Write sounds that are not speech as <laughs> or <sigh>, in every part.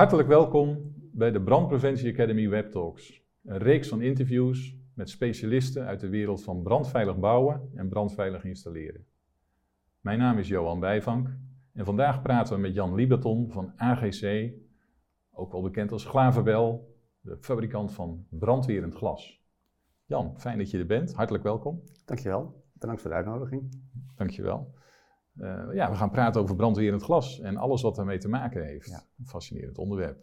Hartelijk welkom bij de Brandpreventie Academy Web Talks. Een reeks van interviews met specialisten uit de wereld van brandveilig bouwen en brandveilig installeren. Mijn naam is Johan Bijvank en vandaag praten we met Jan Lieberton van AGC, ook wel bekend als Glaverbel, de fabrikant van brandwerend glas. Jan, fijn dat je er bent. Hartelijk welkom. Dankjewel. Bedankt voor de uitnodiging. Dankjewel. Uh, ja, we gaan praten over brandwerend glas en alles wat daarmee te maken heeft. Ja. Een fascinerend onderwerp.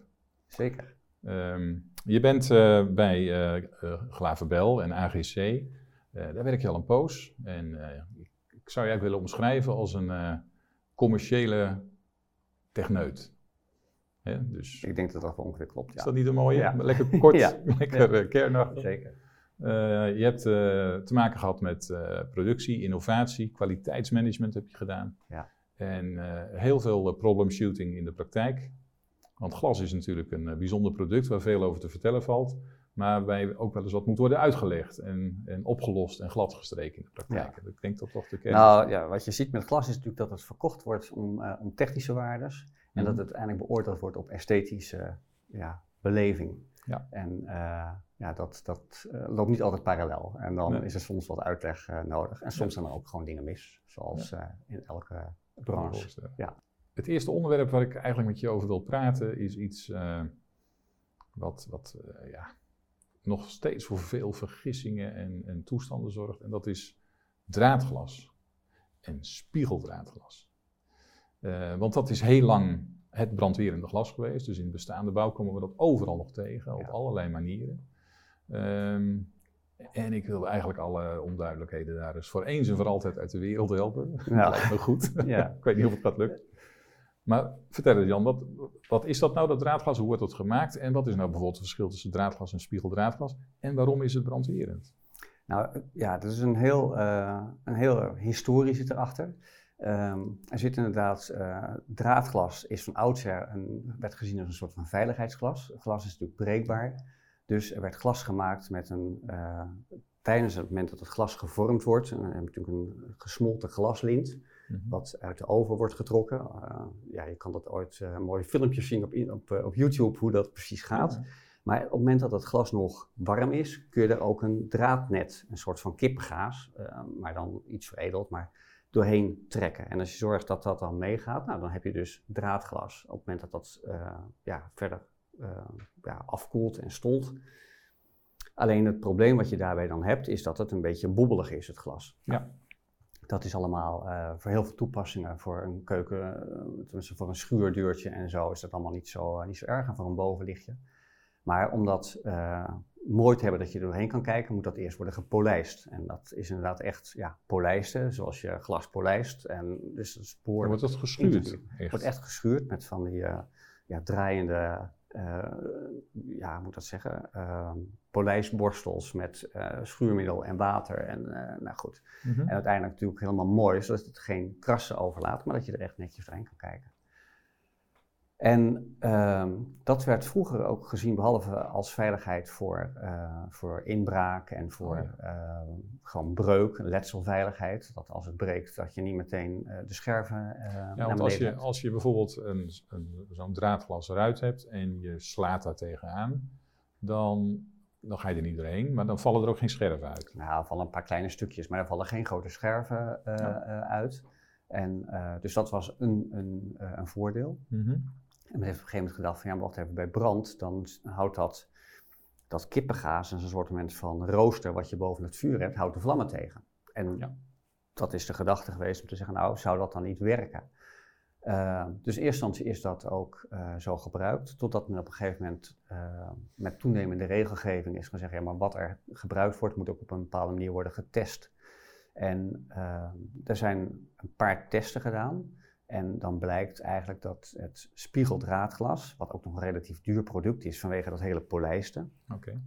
Zeker. Um, je bent uh, bij uh, Glaverbel en AGC. daar werk je al een poos. En ik, ik, zou je eigenlijk willen omschrijven als een commerciële techneut. Hè? Dus, ik denk dat dat ongeveer klopt. Ja. Is dat niet een mooie? Ja. Lekker kort, <laughs> lekker kernachtig. Zeker. Je hebt te maken gehad met productie, innovatie, kwaliteitsmanagement heb je gedaan. Ja. En heel veel problem shooting in de praktijk. Want glas is natuurlijk een eh, bijzonder product waar veel over te vertellen valt. Maar waarbij ook wel eens wat moet worden uitgelegd en, en opgelost en gladgestreken in de praktijk. Ik denk dat toch de kern Nou ja, wat je ziet met glas is natuurlijk dat het verkocht wordt om, om technische waardes. En dat mhm. het uiteindelijk beoordeeld wordt op esthetische ja, beleving. Ja. En ja, dat, dat uh, loopt niet altijd parallel. En dan is er soms wat uitleg uh, nodig. En soms zijn er ook gewoon dingen mis, zoals in elke branche. Ja. Het eerste onderwerp waar ik eigenlijk met je over wil praten is iets wat, wat ja, nog steeds voor veel vergissingen en, en, toestanden zorgt. En dat is draadglas en spiegeldraadglas. Want dat is heel lang het brandwerende glas geweest. Dus in bestaande bouw komen we dat overal nog tegen, op allerlei manieren. Um, en ik wil eigenlijk alle onduidelijkheden daar dus voor eens en voor altijd uit de wereld helpen. Ja. Dat <laughs> lijkt me goed. Ja. <laughs> ik weet niet of het gaat lukken. Maar vertel eens Jan, wat, wat is dat nou, dat draadglas? Hoe wordt dat gemaakt? En wat is nou bijvoorbeeld het verschil tussen draadglas en spiegeldraadglas? En waarom is het brandwerend? Nou ja, dat is een heel, uh, een heel historie zit erachter. Um, er zit inderdaad, uh, draadglas is van oudsher, een, werd gezien als een soort van veiligheidsglas. Glas is natuurlijk breekbaar. Dus er werd glas gemaakt met een, uh, tijdens het moment dat het glas gevormd wordt, en dan heb je natuurlijk een gesmolten glaslint. Mhm. wat uit de oven wordt getrokken. Uh, ja, je kan dat ooit uh, mooie filmpjes zien op, op, op YouTube hoe dat precies gaat. Maar op het moment dat het glas nog warm is, kun je er ook een draadnet, een soort van kippengaas, maar dan iets veredeld, maar doorheen trekken. En als je zorgt dat dat dan meegaat, nou, dan heb je dus draadglas. Op het moment dat dat ja, verder ja, afkoelt en stolt. Alleen het probleem wat je daarbij dan hebt, is dat het een beetje bobbelig is, het glas. Ja. Dat is allemaal uh, voor heel veel toepassingen. Voor een keuken, uh, tenminste voor een schuurdeurtje en zo, is dat allemaal niet zo, uh, niet zo erg. En voor een bovenlichtje. Maar om dat mooi te hebben dat je er doorheen kan kijken, moet dat eerst worden gepolijst. En dat is inderdaad echt ja, polijsten, zoals je glas polijst. En dus het spoor. Wordt dat geschuurd? Het wordt echt geschuurd met van die ja, draaiende uh, ja, moet dat zeggen, uh, polijsborstels met uh, schuurmiddel en water. En nou goed. Mhm. En uiteindelijk natuurlijk helemaal mooi, zodat het geen krassen overlaat, maar dat je er echt netjes doorheen kan kijken. En uh, dat werd vroeger ook gezien, behalve als veiligheid voor, uh, voor inbraak en voor oh, uh, gewoon breuk, letselveiligheid. Dat als het breekt, dat je niet meteen uh, de scherven. ja, want als je, als je bijvoorbeeld een, een, zo'n draadglas eruit hebt en je slaat daar tegenaan, dan, dan ga je er niet doorheen, maar dan vallen er ook geen scherven uit. Nou, er vallen een paar kleine stukjes, maar er vallen geen grote scherven ja. uit. En, dus dat was een, een, een voordeel. Mm -hmm. En men heeft op een gegeven moment gedacht van ja, wacht even, bij brand, dan houdt dat, dat kippengaas, een soort van rooster wat je boven het vuur hebt, houdt de vlammen tegen. En ja. dat is de gedachte geweest om te zeggen, nou, zou dat dan niet werken? Uh, dus in eerste instantie is dat ook uh, zo gebruikt, totdat men op een gegeven moment uh, met toenemende regelgeving is gaan zeggen, ja, maar wat er gebruikt wordt, moet ook op een bepaalde manier worden getest. En er zijn een paar testen gedaan. En dan blijkt eigenlijk dat het spiegeldraadglas, wat ook nog een relatief duur product is vanwege dat hele polijsten, okay,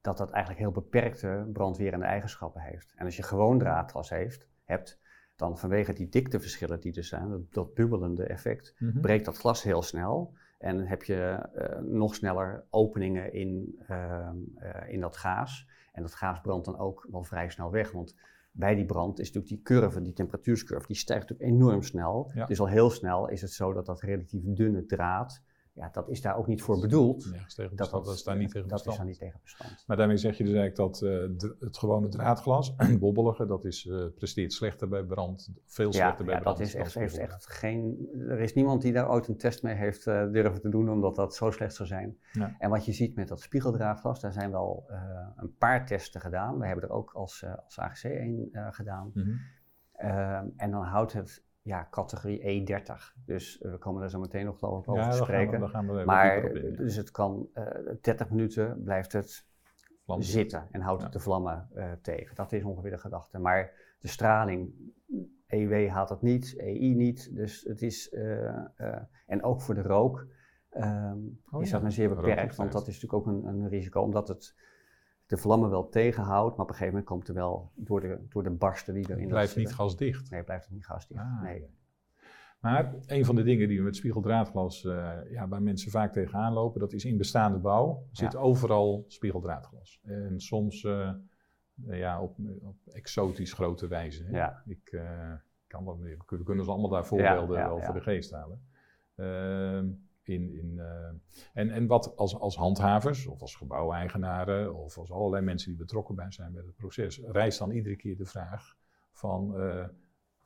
dat dat eigenlijk heel beperkte brandwerende eigenschappen heeft. En als je gewoon draadglas heeft, hebt, dan vanwege die dikteverschillen die er zijn, dat, dat bubbelende effect, mhm. breekt dat glas heel snel. En heb je uh, nog sneller openingen in, uh, uh, in dat gaas. En dat gaas brandt dan ook wel vrij snel weg. Want bij die brand is natuurlijk die curve, die temperatuurscurve, die stijgt natuurlijk enorm snel. Dus al heel snel is het zo dat dat relatief dunne draad ja, dat is daar ook niet voor bedoeld. Bestand, dat, is daar niet tegen dat bestand. is daar niet tegen bestand. Maar daarmee zeg je dus eigenlijk dat uh, het gewone draadglas, <clears throat> bobbelige, dat is, uh, presteert slechter bij brand, veel slechter bij ja, brand. dat is echt, heeft echt geen, er is niemand die daar ooit een test mee heeft uh, durven te doen, omdat dat zo slecht zou zijn. Ja. En wat je ziet met dat spiegeldraadglas, daar zijn wel een paar testen gedaan. We hebben er ook als, als AGC één gedaan. Mm -hmm. en dan houdt het ja, categorie E30. Dus uh, we komen daar zo meteen nog geloof ik over ja, te spreken. Gaan we, gaan we maar in, dus het kan uh, 30 minuten blijft het Vlam. zitten en houdt Ja. het de vlammen uh, tegen. Dat is ongeveer de gedachte. Maar de straling, EW haalt het niet, EI niet. Dus het is, uh, en ook voor de rook um, Oh is dat maar zeer beperkt. Want dat is natuurlijk ook een, een risico, omdat het de vlammen wel tegenhoudt, maar op een gegeven moment komt er wel door de, door de barsten die erin Het blijft zitten- niet gasdicht. Nee, blijft het niet gasdicht. Ah, nee. Maar een van de dingen die we met spiegeldraadglas, eh, ja, waar mensen vaak tegenaan lopen, dat is in bestaande bouw zit Ja. overal spiegeldraadglas. En soms eh, eh, ja, op, op exotisch grote wijze. Hè. Ja. Ik, kan dat, we kunnen ons allemaal daar voorbeelden ja, voor de geest halen. In, in, eh, en, en wat als, als handhavers, of als gebouweigenaren, of als allerlei mensen die betrokken bij zijn bij het proces, rijst dan iedere keer de vraag van,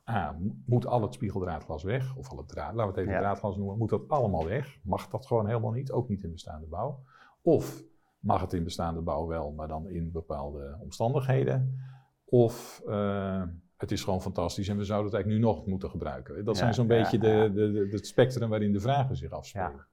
A, mo- moet al het spiegeldraadglas weg, of al het draad, laten we het even Ja. draadglas noemen, moet dat allemaal weg? Mag dat gewoon helemaal niet, ook niet in bestaande bouw? Of mag het in bestaande bouw wel, maar dan in bepaalde omstandigheden? Of eh, het is gewoon fantastisch en we zouden het eigenlijk nu nog moeten gebruiken. Dat Ja, zijn zo'n ja, beetje ja. de, de, de, het spectrum waarin de vragen zich afspelen.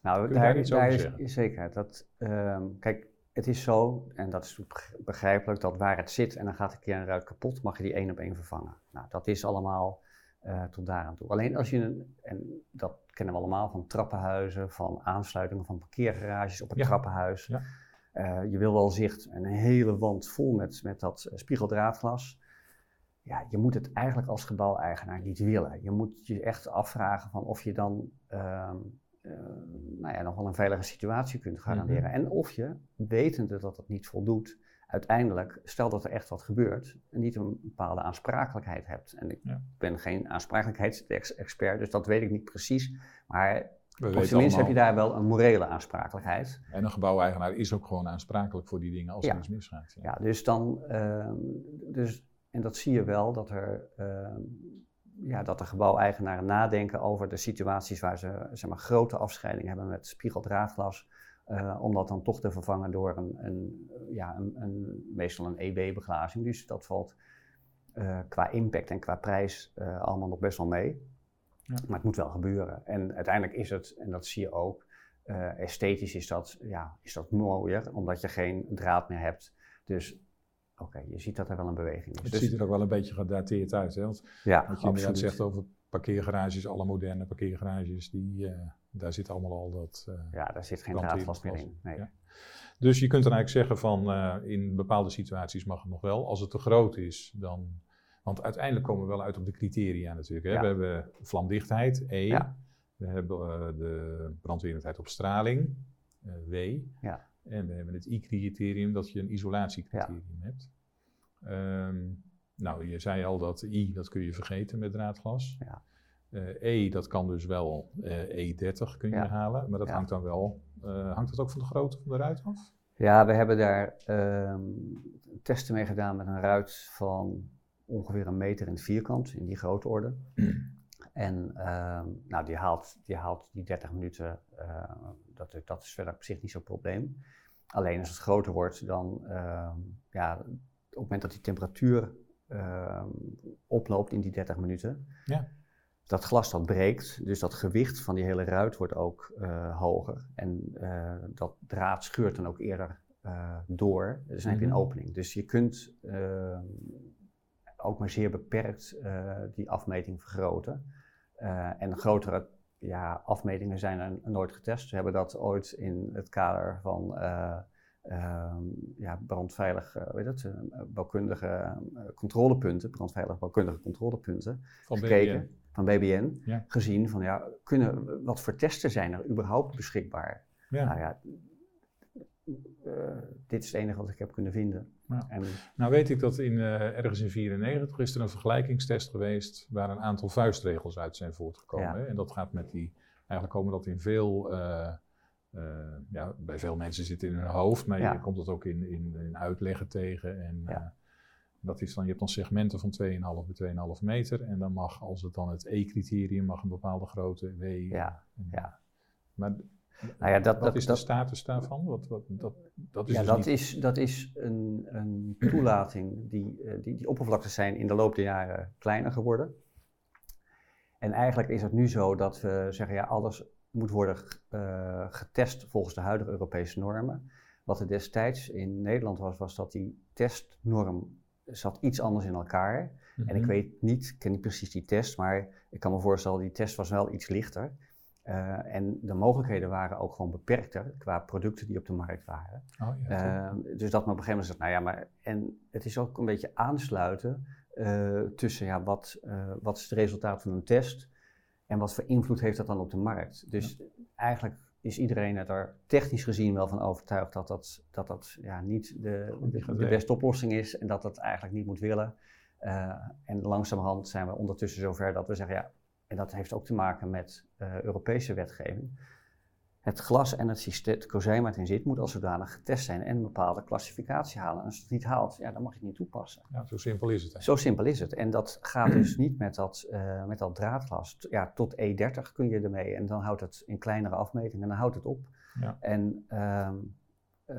Nou, Kun daar, daar is, zeker. Dat, ehm, kijk, het is zo, en dat is beg- begrijpelijk, dat waar het zit en dan gaat een keer een ruit kapot, mag je die één op één vervangen. Nou, dat is allemaal eh, tot daar aan toe. Alleen als je, een, en dat kennen we allemaal van trappenhuizen, van aansluitingen van parkeergarages op een trappenhuis. Ja. Eh, je wil wel zicht, en een hele wand vol met, met dat eh, spiegeldraadglas. Ja, je moet het eigenlijk als gebouweigenaar niet willen. Je moet je echt afvragen van of je dan ehm, eh, nou ja, nog wel een veilige situatie kunt garanderen. Mhm. En of je, wetende dat het niet voldoet, uiteindelijk, stel dat er echt wat gebeurt, niet een bepaalde aansprakelijkheid hebt. En ik Ja. ben geen aansprakelijkheidsexpert, dus dat weet ik niet precies. Maar We op zijn minst heb je daar wel een morele aansprakelijkheid. En een gebouweigenaar is ook gewoon aansprakelijk voor die dingen als er Ja. iets misgaat. Ja. Ja, dus dan, ehm, dus, en dat zie je wel, dat er, ehm, ja, dat de gebouweigenaren nadenken over de situaties waar ze zeg maar, grote afscheiding hebben met spiegeldraadglas. eh, om dat dan toch te vervangen door een, een, ja, een, een, meestal een EB-beglazing. Dus dat valt eh, qua impact en qua prijs eh, allemaal nog best wel mee. Ja. Maar het moet wel gebeuren. En uiteindelijk is het, en dat zie je ook, esthetisch is dat, ja, is dat mooier, omdat je geen draad meer hebt. Dus oké, je ziet dat er wel een beweging is. Het Dus, ziet er ook wel een beetje gedateerd uit. Hè? Want ja, wat je inderdaad zegt over parkeergarages, alle moderne parkeergarages, die, eh, daar zit allemaal al dat... eh, Ja, daar zit geen draadglas meer in. Nee. Ja. Dus je kunt dan eigenlijk zeggen van eh, in bepaalde situaties mag het nog wel. Als het te groot is, dan. Want uiteindelijk komen we wel uit op de criteria natuurlijk. Hè? Ja. We hebben vlamdichtheid, E. Ja. We hebben de brandweerendheid op straling, W. Ja. En we hebben het I-criterium, dat je een isolatiecriterium hebt. Ehm, nou, je zei al dat I, dat kun je vergeten met draadglas. Ja. Eh, e, dat kan dus wel eh, E30 kun je Ja. halen, maar dat Ja. hangt dan wel. eh, hangt dat ook van de grootte van de ruit af? Ja, we hebben daar ehm, testen mee gedaan met een ruit van ongeveer een meter in het vierkant, in die grote orde. <clears throat> En ehm, nou, die, haalt, die haalt die 30 minuten, dat, dat is verder op zich niet zo'n probleem. Alleen als het groter wordt, dan ja, het moment dat die temperatuur ehm, oploopt in die 30 minuten, Ja. dat glas dat breekt, dus dat gewicht van die hele ruit wordt ook eh, hoger. En eh, dat draad scheurt dan ook eerder eh, door, dus dan heb je een Mhm. opening. Dus je kunt ehm, ook maar zeer beperkt die afmeting vergroten. En grotere ja, afmetingen zijn er nooit getest. We hebben dat ooit in het kader van ja, brandveilig, eh, weet het, eh, bouwkundige eh, controlepunten, brandveilig bouwkundige controlepunten, Van gekeken BBN? van BBN, Ja. gezien van ja, kunnen, wat voor testen zijn er überhaupt beschikbaar? Ja. Nou ja, eh, dit is het enige wat ik heb kunnen vinden. Ja. En, Nou weet ik dat in, eh, ergens in 94 is er een vergelijkingstest geweest waar een aantal vuistregels uit zijn voortgekomen. Ja. hè. En dat gaat met die Eigenlijk komen dat in veel, uh, ja, bij veel mensen zit in hun hoofd, maar je komt dat ook in, in, in uitleggen tegen. En, ja. Dat is dan, je hebt dan segmenten van 2,5 bij 2,5 meter. En dan mag, als het dan het E-criterium mag een bepaalde grootte W. Ja, ja. Maar nou ja, dat, wat is de status daarvan? Wat, wat, dat, dat is ja, dus dat, is, dat is een, een toelating. Die, uh, die, die oppervlaktes zijn in de loop der jaren kleiner geworden. En eigenlijk is het nu zo dat we zeggen, ja, alles moet worden uh, getest volgens de huidige Europese normen. Wat er destijds in Nederland was, was dat die testnorm zat iets anders in elkaar. En ik mhm. weet niet, ik ken niet precies die test, maar ik kan me voorstellen, die test was wel iets lichter. Uh, en de mogelijkheden waren ook gewoon beperkter qua producten die op de markt waren. Oh, ja, uh, dus dat men op een gegeven moment zegt, nou ja, maar en het is ook een beetje aansluiten uh, tussen ja, wat, wat is het resultaat van een test en wat voor invloed heeft dat dan op de markt. Dus ja. eigenlijk is iedereen er technisch gezien wel van overtuigd dat dat, dat, dat ja, niet de, de, de beste oplossing is en dat dat eigenlijk niet moet willen. Uh, en langzamerhand zijn we ondertussen zover dat we zeggen, ja, en dat heeft ook te maken met uh, Europese wetgeving. Het glas en het systeem, het kozijn waar het in zit, moet als zodanig getest zijn en een bepaalde klassificatie halen. En als het niet haalt, ja, dan mag je het niet toepassen. Ja, zo simpel is het. Hè? Zo simpel is het. En dat gaat dus <clears throat> niet met dat, uh, met dat draadglas. Ja, tot E30 kun je ermee en dan houdt het in kleinere afmetingen en dan houdt het op. Ja. En uh, uh,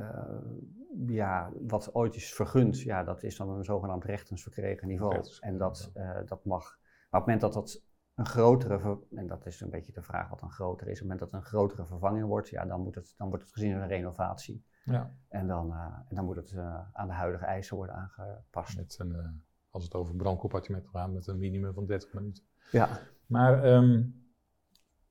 ja, wat ooit is vergund, ja, dat is dan een zogenaamd rechtens verkregen niveau. En dat, uh, dat mag. Maar op het moment dat dat een grotere, en dat is een beetje de vraag wat een groter is, op het moment dat het een grotere vervanging wordt, ja, dan, moet het, dan wordt het gezien als een renovatie. Ja. En, dan, uh, en dan moet het uh, aan de huidige eisen worden aangepast. Met een, uh, als het over brandcompartiment gaat, met een minimum van 30 minuten. Ja. Maar um,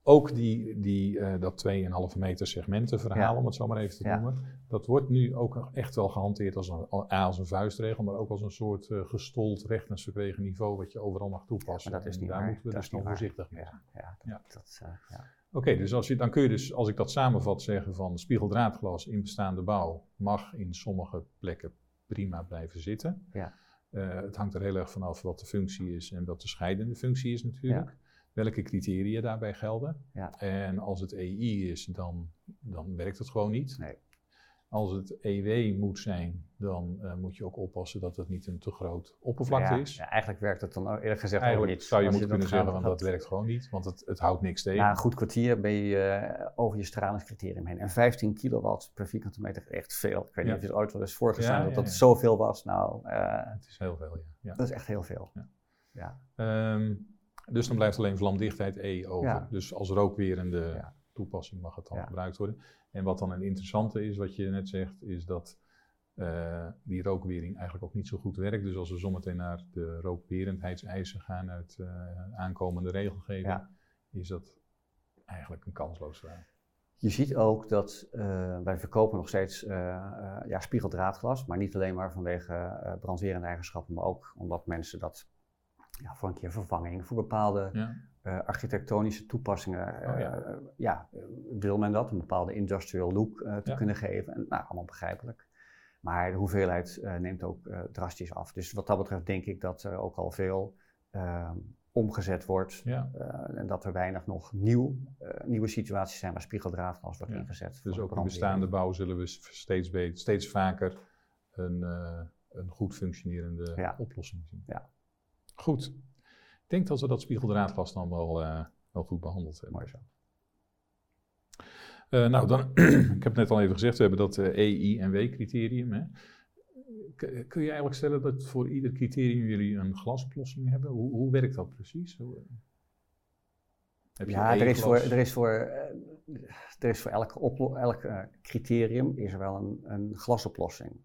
ook die, die, uh, dat 2,5 meter segmenten verhaal, om het zo maar even te noemen, dat wordt nu ook echt wel gehanteerd als een, als een vuistregel, maar ook als een soort uh, gestold rechtens verkregen niveau wat je overal mag toepassen. Ja, dat is niet daar waar. moeten we dat dus nog voorzichtig mee zijn. Ja, ja, dat, uh, ja. Oké, okay, dus als je, dan kun je dus, als ik dat samenvat, zeggen van spiegeldraadglas in bestaande bouw mag in sommige plekken prima blijven zitten. Ja. het hangt er heel erg vanaf wat de functie is en wat de scheidende functie is natuurlijk welke criteria daarbij gelden. Ja. En als het EI is, dan, dan werkt het gewoon niet. Nee. Als het EW moet zijn, dan uh, moet je ook oppassen dat het niet een te groot oppervlakte ja, is. Ja, eigenlijk werkt het dan eerlijk gezegd eigenlijk ook niet. zou je moeten kunnen zeggen, van dat werkt gewoon niet, want het, het houdt niks tegen. Na een goed kwartier ben je uh, over je stralingscriterium heen. En 15 kilowatt per vierkante meter is echt veel. Ik weet niet of je het ooit wel eens voorgestaan dat dat zoveel was. Nou, uh, het is heel veel, ja. Dat is echt heel veel. Ja. Um, dus dan blijft alleen vlamdichtheid E over. Ja. Dus als rookwerende ja. toepassing mag het dan ja. gebruikt worden. En wat dan een interessante is, wat je net zegt, is dat uh, die rookwering eigenlijk ook niet zo goed werkt. Dus als we zometeen naar de rookwerendheidseisen gaan uit uh, aankomende regelgeving, is dat eigenlijk een kansloos verhaal. Je ziet ook dat uh, wij verkopen nog steeds ja, spiegeldraadglas, maar niet alleen maar vanwege brandwerende eigenschappen, maar ook omdat mensen dat ja, voor een keer vervanging, voor bepaalde ja. uh, architectonische toepassingen. Oh, ja. Uh, ja. wil men dat, een bepaalde industrial look te ja. kunnen geven. En, nou, allemaal begrijpelijk. Maar de hoeveelheid neemt ook drastisch af. Dus wat dat betreft denk ik dat er ook al veel ehm, omgezet wordt. en dat er weinig nog nieuw, nieuwe situaties zijn waar spiegeldraadglas wordt ingezet. Dus ook in bestaande bouw zullen we steeds, beter, steeds vaker een, een goed functionerende oplossing zien. Ja. Goed. Ik denk dat we dat spiegeldraadglas dan wel, uh, wel goed behandeld hebben. Mooi zo. Uh, nou, dan, <clears throat> ik heb het net al even gezegd, we hebben dat uh, EI en W-criterium. Kun je eigenlijk stellen dat voor ieder criterium jullie een glasoplossing hebben? Hoe, hoe werkt dat precies? Hoe, ja, er is, voor, er, is voor, er is voor elk, elk criterium is er wel een, een glasoplossing.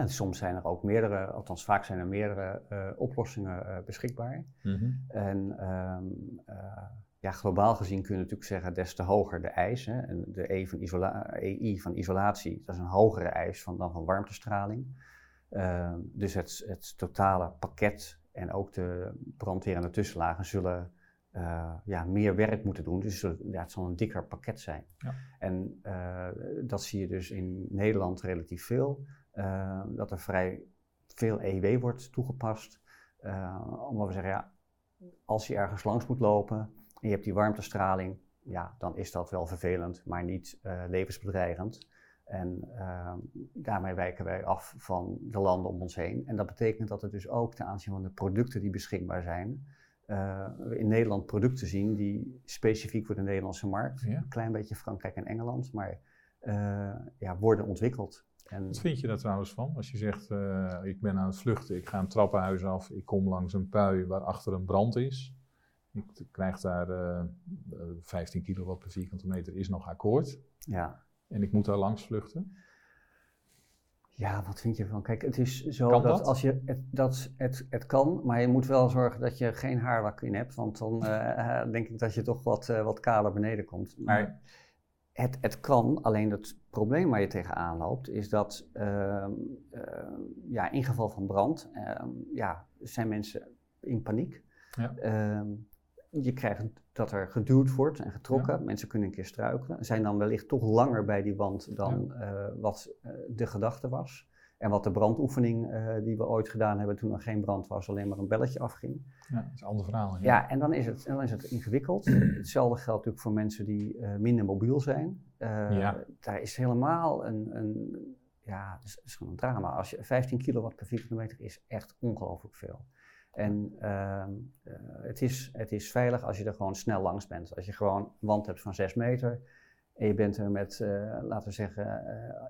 En soms zijn er ook meerdere, althans vaak zijn er meerdere uh, oplossingen uh, beschikbaar. Mm -hmm. En um, uh, ja, globaal gezien kun je natuurlijk zeggen, des te hoger de eis. Hè, en de e van EI van isolatie, dat is een hogere eis van, dan van warmtestraling. Ehm, dus het, het, totale pakket en ook de brandwerende tussenlagen zullen ja, meer werk moeten doen. Dus ja, het zal een dikker pakket zijn. Ja. En dat zie je dus in Nederland relatief veel. Uh, dat er vrij veel EW wordt toegepast. Uh, omdat we zeggen, ja, als je ergens langs moet lopen en je hebt die warmtestraling, ja, dan is dat wel vervelend, maar niet levensbedreigend. En ehm, daarmee wijken wij af van de landen om ons heen. En dat betekent dat het dus ook ten aanzien van de producten die beschikbaar zijn, uh, in Nederland producten zien die specifiek voor de Nederlandse markt, een klein beetje Frankrijk en Engeland, maar uh, ja, worden ontwikkeld. En Wat vind je daar trouwens van? Als je zegt, uh, ik ben aan het vluchten, ik ga een trappenhuis af, ik kom langs een pui waar achter een brand is. Ik krijg daar 15 kilowatt per vierkante meter, is nog akkoord. Ja en ik moet daar langs vluchten? Ja, wat vind je van? Kijk, het is zo dat, als je het, dat het, het kan, maar je moet wel zorgen dat je geen haarlak in hebt, want dan uh, denk ik dat je toch wat, uh, wat kaler beneden komt. Maar het, het kan, alleen het probleem waar je tegenaan loopt, is dat uh, ja, in geval van brand ehm, ja, zijn mensen in paniek. Ja. Ehm, je krijgt dat er geduwd wordt en getrokken. Mensen kunnen een keer struikelen. Zijn dan wellicht toch langer bij die wand dan eh, wat uh, de gedachte was. En wat de brandoefening uh, die we ooit gedaan hebben toen er geen brand was, alleen maar een belletje afging. Ja, dat is een ander verhaal. Ja, ja en dan is, het, dan is het ingewikkeld. <clears throat> Hetzelfde geldt natuurlijk voor mensen die minder mobiel zijn. ja. Daar is helemaal een, een ja, het is, gewoon een drama. Als je 15 kilowatt per vierkante meter is echt ongelooflijk veel. En uh, het, is, het is veilig als je er gewoon snel langs bent. Als je gewoon een wand hebt van 6 meter en je bent er met, uh, laten we zeggen,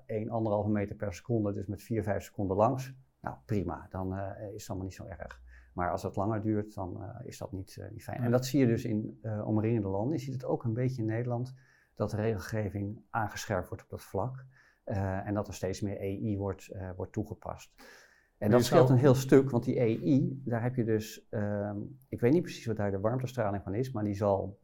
uh, 1, 1,5 meter per seconde, dus met 4, 5 seconden langs. Nou, prima, dan is het allemaal niet zo erg. Maar als het langer duurt, dan is dat niet, niet fijn. En dat zie je dus in omringende landen. Je ziet het ook een beetje in Nederland, dat de regelgeving aangescherpt wordt op dat vlak. en dat er steeds meer EI wordt, wordt toegepast. En dat scheelt een heel stuk, want die EI, daar heb je dus, uh, ik weet niet precies wat daar de warmtestraling van is, maar die zal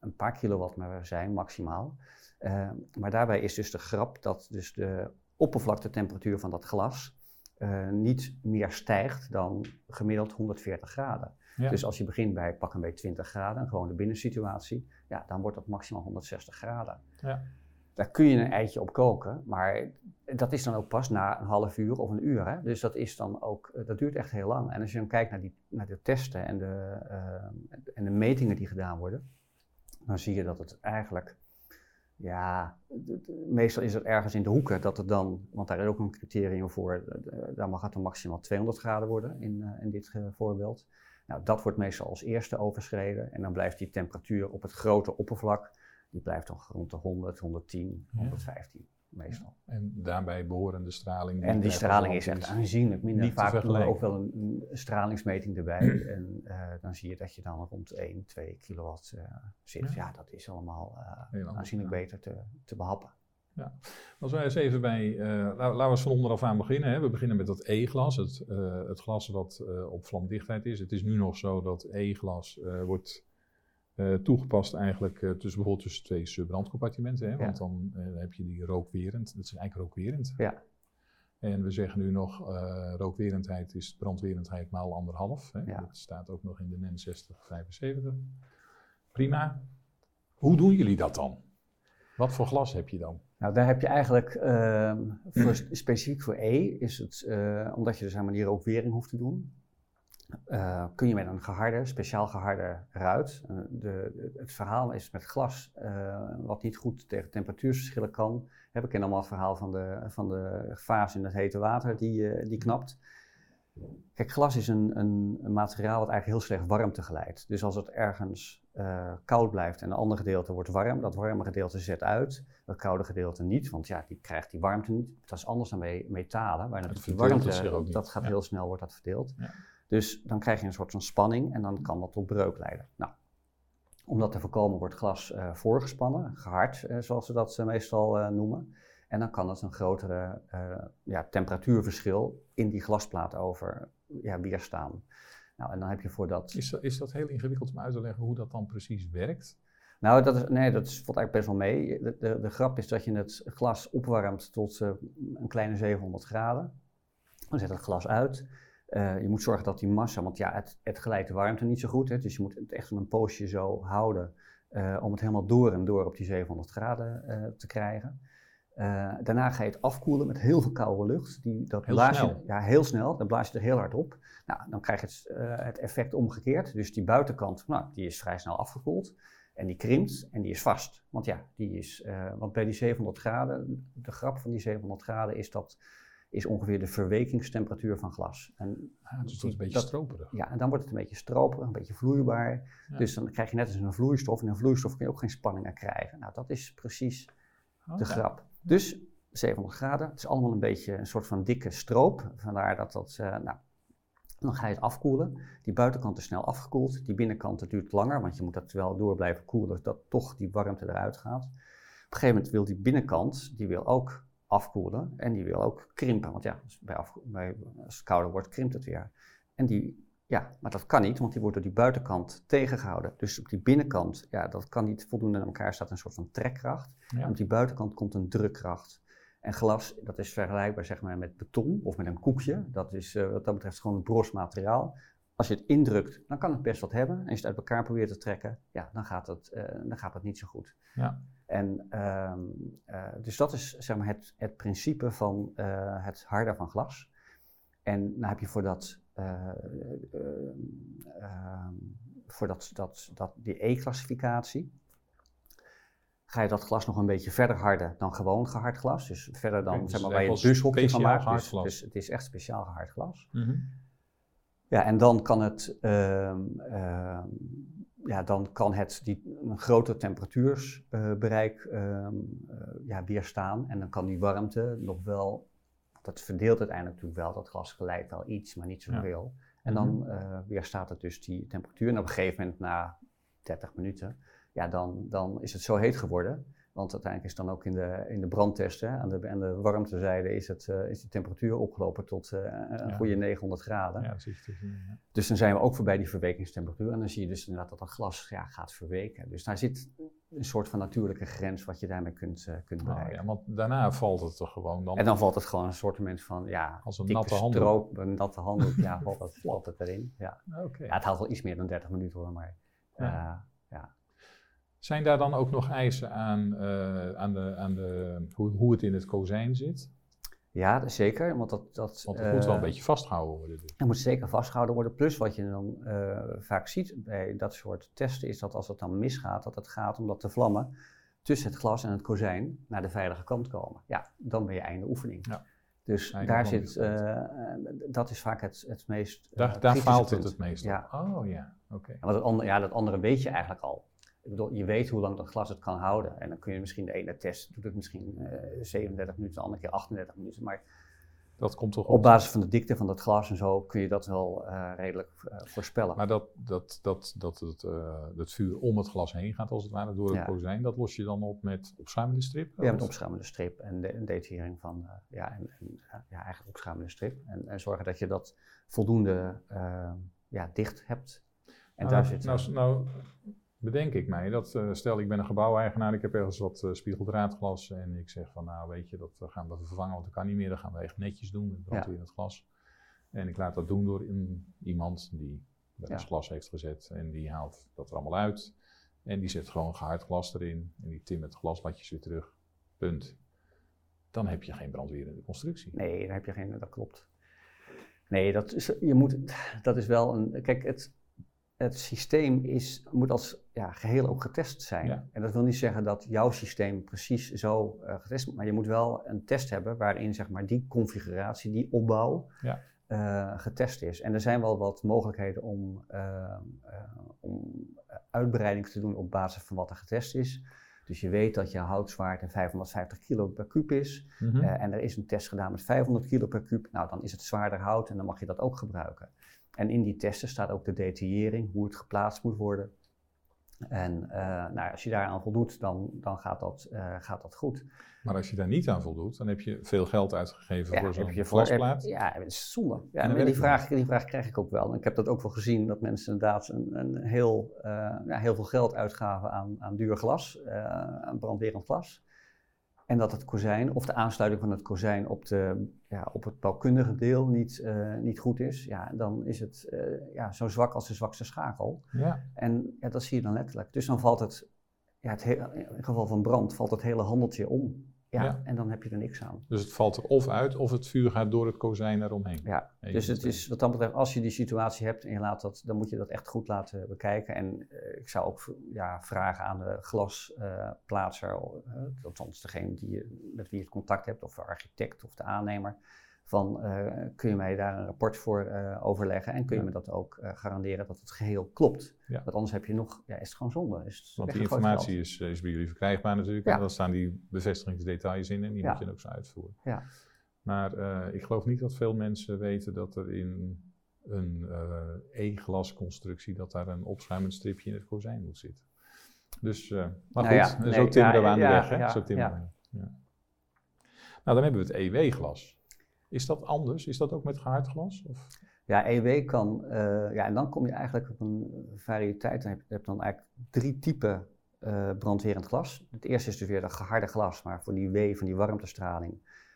een paar kilowatt maar zijn, maximaal. Uh, maar daarbij is dus de grap dat dus de oppervlaktetemperatuur van dat glas uh, niet meer stijgt dan gemiddeld 140 graden. Dus als je begint bij pak een beetje 20 graden, gewoon de binnensituatie, ja, dan wordt dat maximaal 160 graden. Ja. Daar kun je een eitje op koken, maar dat is dan ook pas na een half uur of een uur. Hè? Dus dat, is dan ook, eh, dat duurt echt heel lang. En als je dan kijkt naar, die, naar de testen en de, uh, en de metingen die gedaan worden, dan zie je dat het eigenlijk, ja, meestal is het ergens in de hoeken dat het dan, want daar is ook een criterium voor, daar mag het dan maximaal 200 graden worden in, uh, in dit voorbeeld. Nou, dat wordt meestal als eerste overschreden en dan blijft die temperatuur op het grote oppervlak die blijft toch rond de 100, 110, 115 meestal. En daarbij behorende straling. En die straling is echt aanzienlijk minder. Vaak doen we ook wel een, stralingsmeting erbij. en uh, dan zie je dat je dan rond 1, 2 kilowatt uh, zit. Ja. dat is allemaal uh, aanzienlijk beter te, te behappen. Ja. Als wij eens even bij, laten we eens van onderaf aan beginnen. Hè. We beginnen met dat E-glas, het, het glas wat op vlamdichtheid is. Het is nu nog zo dat E-glas wordt uh, toegepast eigenlijk uh, tussen, bijvoorbeeld tussen twee subbrandcompartimenten. Hè? Want dan uh, heb je die rookwerend, dat is eigenlijk rookwerend. Ja. En we zeggen nu nog, rookwerendheid is brandwerendheid maal anderhalf. Hè? Ja. Dat staat ook nog in de NEN 6075. Prima. Hoe doen jullie dat dan? Wat voor glas heb je dan? Nou, daar heb je eigenlijk, ehm, voor, specifiek voor E, is het, omdat je dus helemaal die rookwering hoeft te doen, uh, kun je met een geharde, speciaal geharde ruit. Uh, de, het verhaal is met glas, uh, wat niet goed tegen temperatuurverschillen kan. we kennen allemaal het verhaal van de, van de vaas in het hete water die, die knapt. Kijk, glas is een, een, een, materiaal wat eigenlijk heel slecht warmte geleidt. Dus als het ergens koud blijft en een ander gedeelte wordt warm, dat warme gedeelte zet uit, dat koude gedeelte niet, want ja, die krijgt die warmte niet. Dat is anders dan bij metalen, waar natuurlijk die warmte, dat gaat heel snel, wordt dat verdeeld. Ja. Dus dan krijg je een soort van spanning en dan kan dat tot breuk leiden. Nou, om dat te voorkomen wordt glas uh, voorgespannen, gehard uh, zoals ze dat uh, meestal noemen. En dan kan het een grotere ja, temperatuurverschil in die glasplaat over ja, weerstaan. Nou, en dan heb je voor dat... Is, is dat heel ingewikkeld om uit te leggen hoe dat dan precies werkt? Nou, dat is, nee, dat valt eigenlijk best wel mee. De, de, de grap is dat je het glas opwarmt tot een kleine 700 graden. Dan zet het glas uit. Uh, je moet zorgen dat die massa, want ja, het, het geleidt de warmte niet zo goed. Hè, dus je moet het echt een poosje zo houden uh, om het helemaal door en door op die 700 graden uh, te krijgen. daarna ga je het afkoelen met heel veel koude lucht. Die, dat heel blaas snel. Je, ja, heel snel. Dan blaas je er heel hard op. Nou, dan krijg je het, het effect omgekeerd. Dus die buitenkant, nou, die is vrij snel afgekoeld. En die krimpt en die is vast. Want ja, die is, want bij die 700 graden, de grap van die 700 graden is dat is ongeveer de verwekingstemperatuur van glas. En ah, dus dat is een beetje stroperig. Ja, en dan wordt het een beetje stroperig, een beetje vloeibaar. Dus dan krijg je net als een vloeistof. En een vloeistof kun je ook geen spanningen krijgen. Nou, dat is precies de grap. Dus 700 graden, het is allemaal een beetje een soort van dikke stroop. Vandaar dat dat, uh, nou, dan ga je het afkoelen. Die buitenkant is snel afgekoeld. Die binnenkant het duurt langer, want je moet dat wel door blijven koelen, dat toch die warmte eruit gaat. Op een gegeven moment wil die binnenkant, die wil ook afkoelen en die wil ook krimpen. Want ja, bij, bij, als het kouder wordt, krimpt het weer. En die, ja, maar dat kan niet, want die wordt door die buitenkant tegengehouden. Dus op die binnenkant, ja, dat kan niet voldoende aan elkaar staat een soort van trekkracht. En op die buitenkant komt een drukkracht. En glas, dat is vergelijkbaar zeg maar, met beton of met een koekje. Dat is uh, wat dat betreft gewoon een bros materiaal. Als je het indrukt, dan kan het best wat hebben. En als je het uit elkaar probeert te trekken, ja, dan gaat het, uh, dan gaat het niet zo goed. Ja. En, uh, uh, dus dat is zeg maar, het, het principe van het harde van glas. En dan heb je voor dat, ehm, voor dat, dat, dat die E-classificatie, ga je dat glas nog een beetje verder harden dan gewoon gehard glas. Dus verder dan zeg maar, waar je een bushokje van maakt. Dus, dus, het is echt speciaal gehard glas. Mm -hmm. Ja, en dan kan het, uh, uh, ja, dan kan het die, een groter temperatuursbereik uh, ja, weerstaan. En dan kan die warmte nog wel, dat verdeelt uiteindelijk natuurlijk wel, dat glas glijdt wel iets, maar niet zoveel. Ja. En dan mm -hmm. weerstaat het dus die temperatuur. En op een gegeven moment, na 30 minuten, ja, dan, dan is het zo heet geworden. Want uiteindelijk is dan ook in de, in de brandtesten, aan de, aan de warmtezijde, is, het, uh, is de temperatuur opgelopen tot uh, een goede 900 graden. Ja, zie je ja. Dus dan zijn we ook voorbij die verwekingstemperatuur. En dan zie je dus inderdaad dat dat glas ja, gaat verweken. Dus daar zit een soort van natuurlijke grens wat je daarmee kunt, uh, kunt bereiken. Oh, ja, want daarna valt het er gewoon dan... En dan valt het gewoon een soort van, ja... Als een natte handdoek. Stroop, een natte handdoek, ja, <laughs> valt het, valt het erin. Ja. Okay. ja, het haalt wel iets meer dan 30 minuten hoor, maar... ja. Zijn daar dan ook nog eisen aan, uh, aan, de, aan de, hoe, hoe het in het kozijn zit? Ja, zeker. Want, dat, dat, want het moet wel een eh, beetje vastgehouden worden. Dus. Het moet zeker vastgehouden worden. Plus wat je dan uh, vaak ziet bij dat soort testen is dat als het dan misgaat, dat het gaat omdat de vlammen tussen het glas en het kozijn naar de veilige kant komen. Ja, dan ben je einde oefening. Ja. Dus daar zit, uh, dat is vaak het, het meest. daar daar faalt het het meest. Ja. Oh ja, oké. Okay. Ja, dat andere weet je eigenlijk al. Ik bedoel, je weet hoe lang dat glas het kan houden. En dan kun je misschien de ene test, doet het misschien uh, 37 minuten, de andere keer 38 minuten. Maar dat komt toch op basis van de dikte van dat glas en zo kun je dat wel uh, redelijk uh, voorspellen. Maar dat, dat, dat, dat het, uh, het vuur om het glas heen gaat, als het ware, door het ja. kozijn, dat los je dan op met opschuimende strip? Ja, met opschuimende strip en de, een detering van, ja, en, en ja, eigenlijk opschuimende strip. En, en zorgen dat je dat voldoende ja, dicht hebt. En nou, daar zit, nou, nou, bedenk ik mij. Dat, uh, stel, ik ben een gebouweigenaar, ik heb ergens wat uh, spiegeldraadglas en ik zeg van, nou weet je, dat uh, gaan we vervangen, want dat kan niet meer. Dat gaan we echt netjes doen, dan brandt ja. in het glas. En ik laat dat doen door iemand die dat ja. glas heeft gezet en die haalt dat er allemaal uit. En die zet gewoon gehard glas erin en die timmert glaslatjes weer terug. Punt. Dan heb je geen brandwerende constructie. Nee, dan heb je geen, dat klopt. Nee, dat is, je moet, dat is wel een. Kijk, het, het systeem is, moet als ja, geheel ook getest zijn. En dat wil niet zeggen dat jouw systeem precies zo uh, getest wordt, maar je moet wel een test hebben waarin zeg maar, die configuratie, die opbouw ja. uh, getest is. En er zijn wel wat mogelijkheden om, uh, om uitbreiding te doen op basis van wat er getest is. Dus je weet dat je houtzwaarte 550 kilo per kuub is. Mm -hmm. en er is een test gedaan met 500 kilo per kuub. Nou, dan is het zwaarder hout en dan mag je dat ook gebruiken. En in die testen staat ook de detaillering, hoe het geplaatst moet worden. En uh, nou, als je daaraan voldoet, dan, dan gaat, dat, uh, gaat dat goed. Maar als je daar niet aan voldoet, dan heb je veel geld uitgegeven ja, voor zo'n glasplaat. Ja, dat is zonde. Ja, en die, vraag, die vraag krijg ik ook wel. En ik heb dat ook wel gezien, dat mensen inderdaad een, een heel, uh, ja, heel veel geld uitgaven aan, aan duur glas, aan brandwerend glas. En dat het kozijn of de aansluiting van het kozijn op, de, ja, op het bouwkundige deel niet, uh, niet goed is, ja, dan is het uh, ja, zo zwak als de zwakste schakel. Ja. En dat zie je dan letterlijk. Dus dan valt het, ja, het in geval van brand, valt het hele handeltje om. Ja, Ja. en dan heb je er niks aan. Dus het valt er of uit of het vuur gaat door het kozijn eromheen. Ja, dus het is wat dat betreft, als je die situatie hebt en je laat dat, dan moet je dat echt goed laten bekijken. En eh, ik zou ook ja, vragen aan de glasplaatser, uh, althans degene die, je- met wie je het contact hebt, of de architect of de aannemer, van eh, kun je mij daar een rapport voor eh, overleggen en kun je Ja. me dat ook eh, garanderen dat het geheel klopt. Ja. Want anders heb je nog, ja, is het gewoon zonde. Is Want die informatie is, is bij jullie verkrijgbaar natuurlijk. En dan staan die bevestigingsdetails in en die moet je dan ook zo uitvoeren. Ja. Maar ik geloof niet dat veel mensen weten dat er in een E-glasconstructie, dat daar een opschuimend stripje in het kozijn moet zitten. Dus, eh, maar Nou goed, ja, zo timmeren we ja, aan de ja, weg. Hè? zo timmeren. Nou, dan hebben we het EW-glas. Is dat anders? Is dat ook met gehard glas? Of? Ja, EW kan, eh, ja, en dan kom je eigenlijk op een variëteit. Dan heb je hebt dan eigenlijk drie typen eh, brandwerend glas. Het eerste is dus weer dat geharde glas, maar voor die W van die warmtestraling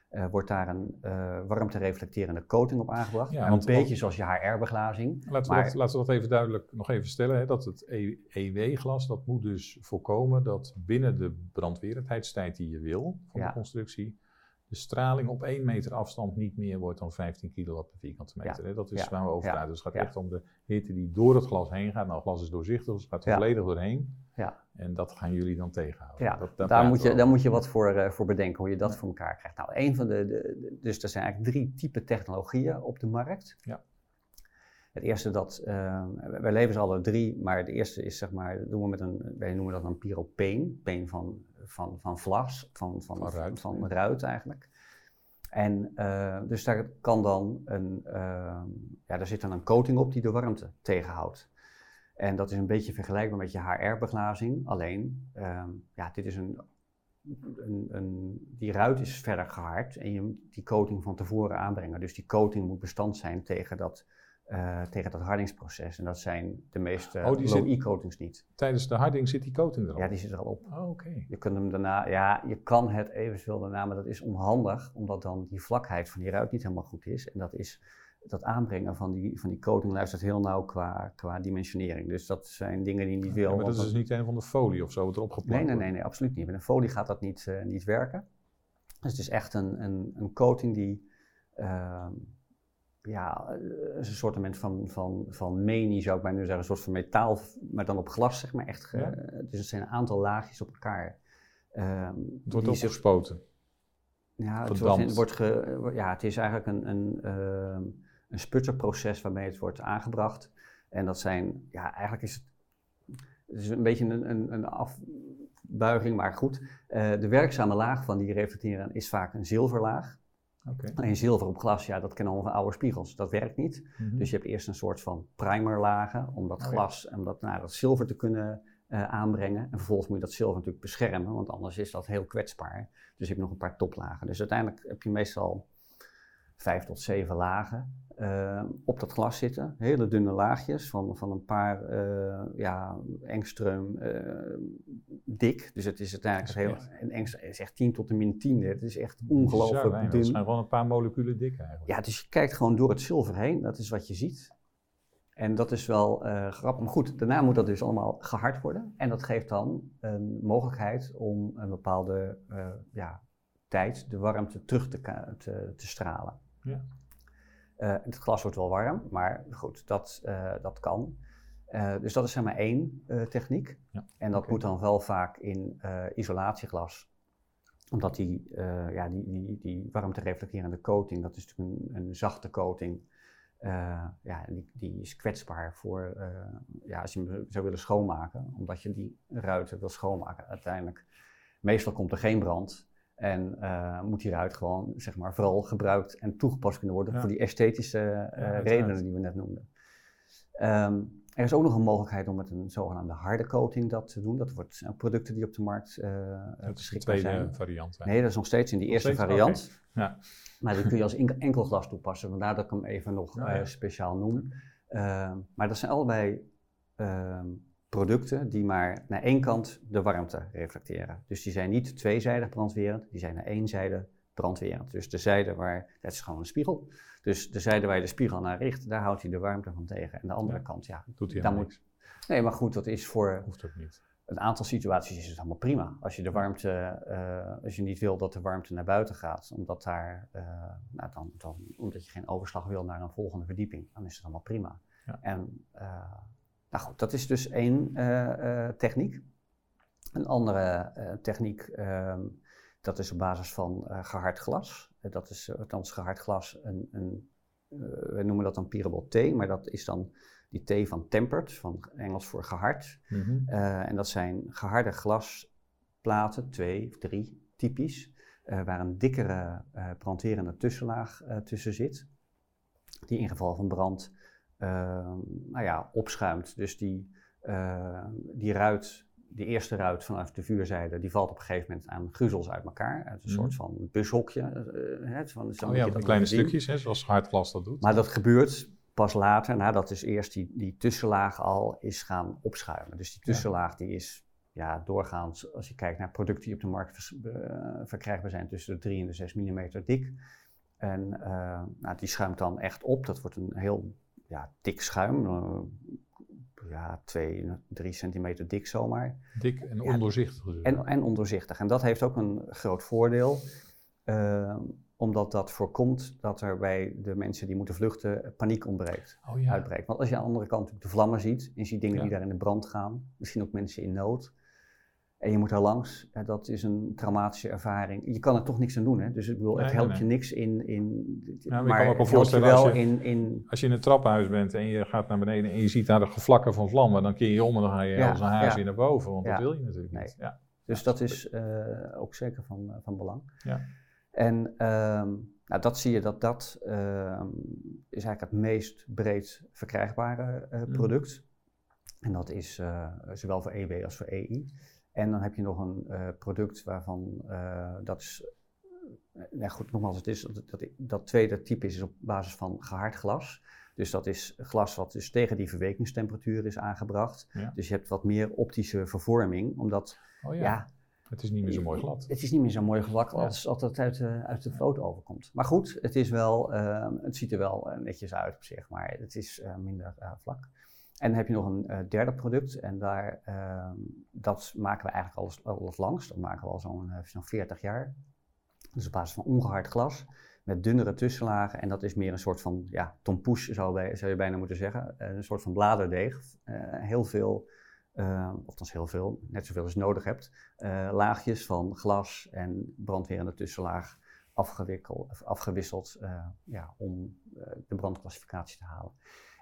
eh, wordt daar een eh warmte-reflecterende coating op aangebracht. Ja, een beetje zoals je HR-beglazing. Laten, we Maar- dat, laten we dat even duidelijk nog even stellen. Hè, dat het E- EW-glas, dat moet dus voorkomen dat binnen de brandwerendheidstijd die je wil van Ja. de constructie, de straling op 1 meter afstand niet meer wordt dan 15 kilowatt per vierkante meter. Hè. Dat is Ja. waar we over praten. Dus het gaat echt om de hitte die door het glas heen gaat. Nou, het glas is doorzichtig, dus het gaat er volledig doorheen. Ja. En dat gaan jullie dan tegenhouden. Ja, dat, daar, moet je, daar moet je wat voor, eh, voor bedenken, hoe je dat voor elkaar krijgt. Nou, een van de, de, dus er zijn eigenlijk drie typen technologieën op de markt. Ja. Het eerste dat, eh, wij leven ze alle drie, maar de eerste is zeg maar, doen we met een, wij noemen dat een pyropeen, peen van, van, van vlas, van, van, Van ruit, van ruit eigenlijk. En eh, dus daar kan dan een, eh, ja, daar zit dan een coating op die de warmte tegenhoudt. En dat is een beetje vergelijkbaar met je HR-beglazing. Alleen, ehm, ja, dit is een, een, een, die ruit is verder gehard en je moet die coating van tevoren aanbrengen. Dus die coating moet bestand zijn tegen dat, eh, tegen dat hardingsproces. En dat zijn de meeste Oh, low-E-coatings niet. Tijdens de harding zit die coating erop. Ja, die zit er al op. Oh, oké. Je kunt hem daarna, ja, je kan het eventueel daarna, maar dat is onhandig, omdat dan die vlakheid van die ruit niet helemaal goed is. En dat is dat aanbrengen van die, van die coating luistert heel nauw qua, qua dimensionering. Dus dat zijn dingen die je niet wil. Maar dat is dus niet een van de folie of zo wat erop geplakt Nee, nee, nee, nee, absoluut niet. Met een folie gaat dat niet, eh, niet werken. Dus het is echt een, een, een coating die, ehm, ja, eh, een soort van, van, van menie zou ik bijna zeggen, een soort van metaal, maar dan op glas, zeg maar. Echt, ge- Ja. Dus het zijn een aantal laagjes op elkaar. ehm, Het wordt opgespoten. ja, het, wordt, het wordt ge- ja, het is eigenlijk een, een, ehm, een sputterproces waarmee het wordt aangebracht. En dat zijn, ja, eigenlijk is het, het is een beetje een, een, een afbuiging, maar goed. Eh, de werkzame laag van die reflecteren is vaak een zilverlaag. Oké. Alleen zilver op glas, ja, dat kennen we van oude spiegels. Dat werkt niet. Mhm. Dus je hebt eerst een soort van primerlagen om dat Oh glas en dat, nou, dat zilver te kunnen eh, aanbrengen. En vervolgens moet je dat zilver natuurlijk beschermen, want anders is dat heel kwetsbaar. Dus je hebt nog een paar toplagen. Dus uiteindelijk heb je meestal vijf tot zeven lagen op dat glas zitten. Hele dunne laagjes van, van een paar eh ja, engstreum eh, dik. Dus het is uiteindelijk heel, een is echt 10 tot de min 10. Het is echt ongelooflijk dun. Dat zijn gewoon een paar moleculen dik eigenlijk. Ja, dus je kijkt gewoon door het zilver heen, dat is wat je ziet. En dat is wel eh, grappig. Maar goed, daarna moet dat dus allemaal gehard worden. En dat geeft dan een mogelijkheid om een bepaalde eh, ja, tijd de warmte terug te, te, te stralen. Ja. Eh, het glas wordt wel warm, maar goed, dat, eh, dat kan. Eh, dus dat is zeg maar één techniek. Ja, En dat moet dan wel vaak in isolatieglas omdat die, eh, ja, die, die, die warmte-reflecterende coating, dat is natuurlijk een, een zachte coating. ja, die, die is kwetsbaar voor, ja, als je hem zou willen schoonmaken, omdat je die ruiten wil schoonmaken. Uiteindelijk, meestal komt er geen brand en eh, moet die ruit gewoon, zeg maar, vooral gebruikt en toegepast kunnen worden Ja. voor die esthetische eh, redenen die we net noemden. Ehm, er is ook nog een mogelijkheid om met een zogenaamde harde coating dat te doen. Dat wordt zijn producten die op de markt eh Dat is de tweede zijn. variant. hè? Nee, dat is nog steeds in die Nog eerste steeds? variant. Ja. Maar die kun je als enkel, glas toepassen. Vandaar dat ik hem even nog Ja, eh, speciaal noem. Ehm, maar dat zijn allebei ehm, producten die maar naar één kant de warmte reflecteren. Dus die zijn niet tweezijdig brandwerend, die zijn naar één zijde brandwerend. Dus de zijde waar, dat is gewoon een spiegel. Dus de zijde waar je de spiegel naar richt, daar houdt hij de warmte van tegen. En de andere Ja. kant, ja. Doet hij Dan moet- Nee, maar goed, dat is voor Hoeft ook niet. een aantal situaties is het allemaal prima. Als je de warmte, eh, als je niet wil dat de warmte naar buiten gaat, omdat, daar, uh, nou dan, dan, omdat je geen overslag wil naar een volgende verdieping, dan is het allemaal prima. Ja. En nou goed, dat is dus één techniek. Een andere techniek, ehm, dat is op basis van gehard glas. dat is althans gehard glas, een, een we noemen dat dan Pirabol T, maar dat is dan die T van tempered, van Engels voor gehard. Mhm. Eh, en dat zijn geharde glasplaten, twee of drie typisch, uh, waar een dikkere uh, branderende tussenlaag tussen zit. Die in geval van brand nou ja, opschuimt. Dus die, die ruit, die eerste ruit vanaf de vuurzijde, die valt op een gegeven moment aan gruzels uit elkaar. Uit een mhm. soort van bushokje. Hè, van, oh ja, kleine stukjes, hè, zoals hard glas dat doet. Maar dat gebeurt pas later, nadat dus eerst die, die tussenlaag al is gaan opschuimen. Dus die tussenlaag die is ja, doorgaans, als je kijkt naar producten die op de markt verkrijgbaar zijn, tussen de 3 en de 6 mm dik. En uh, nou, die schuimt dan echt op. Dat wordt een heel ja, dik schuim. Uh, ja, 2, 3 centimeter dik zomaar. Dik en ondoorzichtig. Ja, en, en ondoorzichtig. En dat heeft ook een groot voordeel. Uh, omdat dat voorkomt dat er bij de mensen die moeten vluchten paniek ontbreekt, oh, ja. uitbreekt. Want als je aan de andere kant de vlammen ziet en je ziet dingen die daar in de brand gaan, misschien ook mensen in nood, en je moet daar langs, dat is een traumatische ervaring. Je kan er toch niks aan doen, hè? dus ik bedoel, het helpt je niks in, in maar, ik kan me ook voorstellen, wel als je, in, in... als je in een trappenhuis bent en je gaat naar beneden en je ziet daar de gevlakken van vlammen, dan keer je om en dan ga je als een haas weer naar boven, want dat wil je natuurlijk niet. Ja. Dus dat is uh, ook zeker van, uh, van belang. Ja. En um, nou, dat zie je dat dat uh, is eigenlijk het meest breed verkrijgbare uh, product. En dat is uh, zowel voor EW als voor EI. En dan heb je nog een product waarvan dat is, nou goed, nogmaals, het is, dat, dat, dat, tweede type is, is op basis van gehard glas. Dus dat is glas wat dus tegen die verwekingstemperatuur is aangebracht. Ja. Dus je hebt wat meer optische vervorming, omdat oh ja. ja het is niet meer zo mooi glad. Het is niet meer zo mooi glad als, als dat uit de, uit de foto overkomt. Maar goed, het, is wel, het ziet er wel netjes uit op zich, maar het is uh, minder uh, vlak. En dan heb je nog een derde product en daar, ehm, dat maken we eigenlijk al, al het langst. Dat maken we al zo'n zo'n 40 jaar. Dus op basis van ongehard glas met dunnere tussenlagen. En dat is meer een soort van ja, tompoes, zou, zou je bijna moeten zeggen. een soort van bladerdeeg. heel veel uh, althans heel veel, net zoveel als je nodig hebt, uh, laagjes van glas en brandwerende tussenlaag afgewisseld uh, ja, om de brandclassificatie te halen.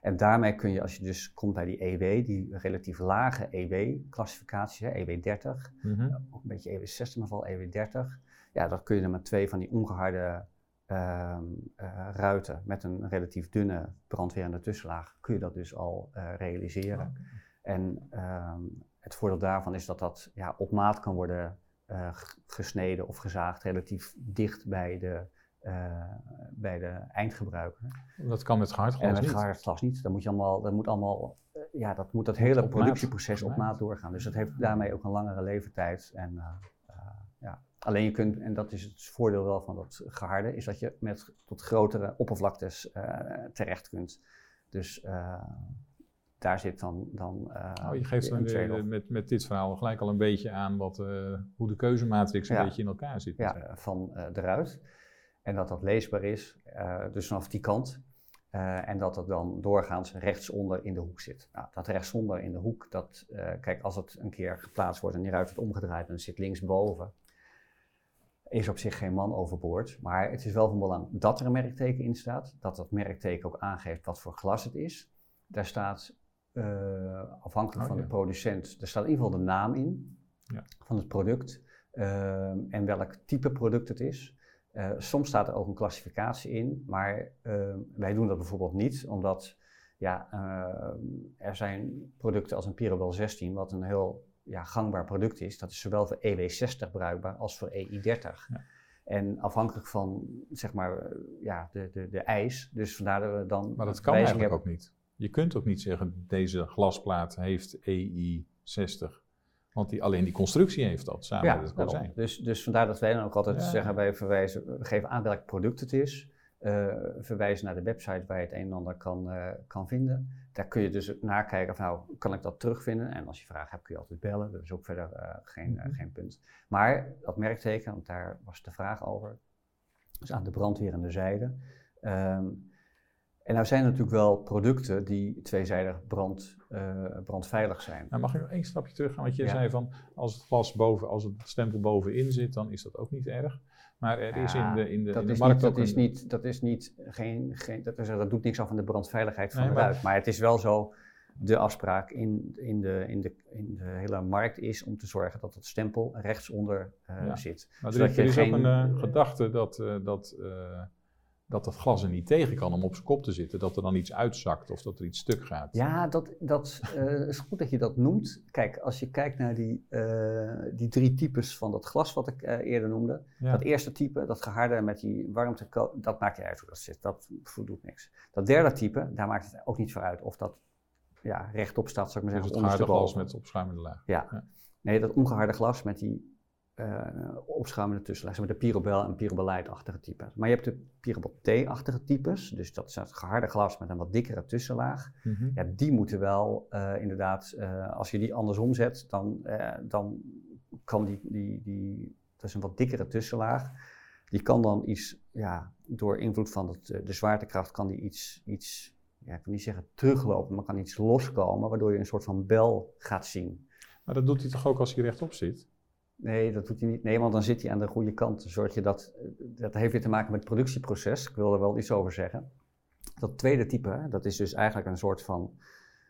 En daarmee kun je, als je dus komt bij die EW, die relatief lage EW-classificatie, EW30, mm -hmm. ook een beetje EW60, maar vooral EW30, ja, dat kun je dan met twee van die ongeharde ehm, ruiten met een relatief dunne brandwerende tussenlaag, kun je dat dus al realiseren. En ehm, het voordeel daarvan is dat dat ja, op maat kan worden uh, gesneden of gezaagd, relatief dicht bij de, uh, bij de eindgebruiker. Dat kan met gehard glas en met gehard glas niet. Dan moet je allemaal, dat moet allemaal, uh, ja, dat moet dat hele productieproces op maat doorgaan. Dus dat heeft daarmee ook een langere levertijd. En, ja. Alleen je kunt, en dat is het voordeel wel van dat geharde, is dat je met tot grotere oppervlaktes terecht kunt. Dus daar zit dan. dan uh, oh, je geeft dan met, met dit verhaal gelijk al een beetje aan wat, uh, hoe de keuzematrix een beetje in elkaar zit. Ja, van uh, eruit. En dat dat leesbaar is, dus vanaf die kant. en dat het dan doorgaans rechtsonder in de hoek zit. Nou, dat rechtsonder in de hoek, dat, kijk, als het een keer geplaatst wordt en die ruit wordt omgedraaid en het zit linksboven, is op zich geen man overboord. Maar het is wel van belang dat er een merkteken in staat, dat dat merkteken ook aangeeft wat voor glas het is. Daar staat afhankelijk oh, van de producent, er staat in ieder geval de naam in ja. van het product en welk type product het is. Uh, soms staat er ook een klassificatie in, maar ehm, wij doen dat bijvoorbeeld niet, omdat ja, ehm, er zijn producten als een Pirobel 16, wat een heel ja, gangbaar product is. Dat is zowel voor EW60 bruikbaar als voor EI30. Ja. En afhankelijk van zeg maar, ja, de, de, de eis, dus vandaar dat we dan. Maar dat kan eigenlijk hebben. ook niet. Je kunt ook niet zeggen, deze glasplaat heeft EI 60. Want die, alleen die constructie heeft dat samen ja, met het kozijn. Dus, dus vandaar dat wij dan ook altijd zeggen, wij verwijzen, we geven aan welk product het is. uh, verwijzen naar de website waar je het een en ander kan, uh, kan vinden. Daar kun je dus nakijken van, nou, kan ik dat terugvinden? En als je vragen hebt, kun je altijd bellen. Dat is ook verder uh, geen, Mhm. geen punt. Maar dat merkteken, want daar was de vraag over, dus aan de brandweerende zijde. Ehm, en nou zijn er natuurlijk wel producten die tweezijdig brand, brandveilig zijn. Nou, mag ik nog één stapje terug gaan? Want je Ja. zei van, als het glas boven, als het stempel bovenin zit, dan is dat ook niet erg. Maar er is in de, in de, dat, in de is markt niet, dat, ook is niet, dat is niet, geen, geen, dat, is, dat doet niks af aan de brandveiligheid van Nee, de maar-. Maar het is wel zo, de afspraak in, in, de, in, de, in de hele markt is om te zorgen dat het stempel rechtsonder eh Ja. zit. Maar er is, er je is geen- ook een eh, gedachte dat, eh, dat, eh, dat dat glas er niet tegen kan om op zijn kop te zitten. Dat er dan iets uitzakt of dat er iets stuk gaat. Ja, dat, dat eh, is goed dat je dat noemt. Kijk, als je kijkt naar die, eh, die drie types van dat glas wat ik eh, eerder noemde. Ja. Dat eerste type, dat geharde met die warmte, dat maakt niet uit hoe dat zit. Dat voldoet niks. Dat derde type, daar maakt het ook niet voor uit of dat ja, rechtop staat, zou ik maar Dus zeggen. het of harde glas met opschuimende laag. Ja. Ja. Nee, dat ongeharde glas met die eh opschuimende tussenlaag, zeg maar de Pyrobel en Pyrobelite-achtige type. Maar je hebt de Pyrobel T-achtige types, dus dat is het geharde glas met een wat dikkere tussenlaag. Mhm. Ja, die moeten wel eh, inderdaad, eh, als je die andersom zet, dan, dan kan die, die, die, dat is een wat dikkere tussenlaag, die kan dan iets, ja, door invloed van het, de zwaartekracht, kan die iets, iets, ja, ik wil niet zeggen teruglopen, maar kan iets loskomen, waardoor je een soort van bel gaat zien. Maar dat doet hij toch ook als hij rechtop zit? Nee, dat doet hij niet. Nee, want dan zit hij aan de goede kant. Zorg je dat, dat heeft weer te maken met het productieproces. Ik wil er wel iets over zeggen. Dat tweede type, dat is dus eigenlijk een soort van.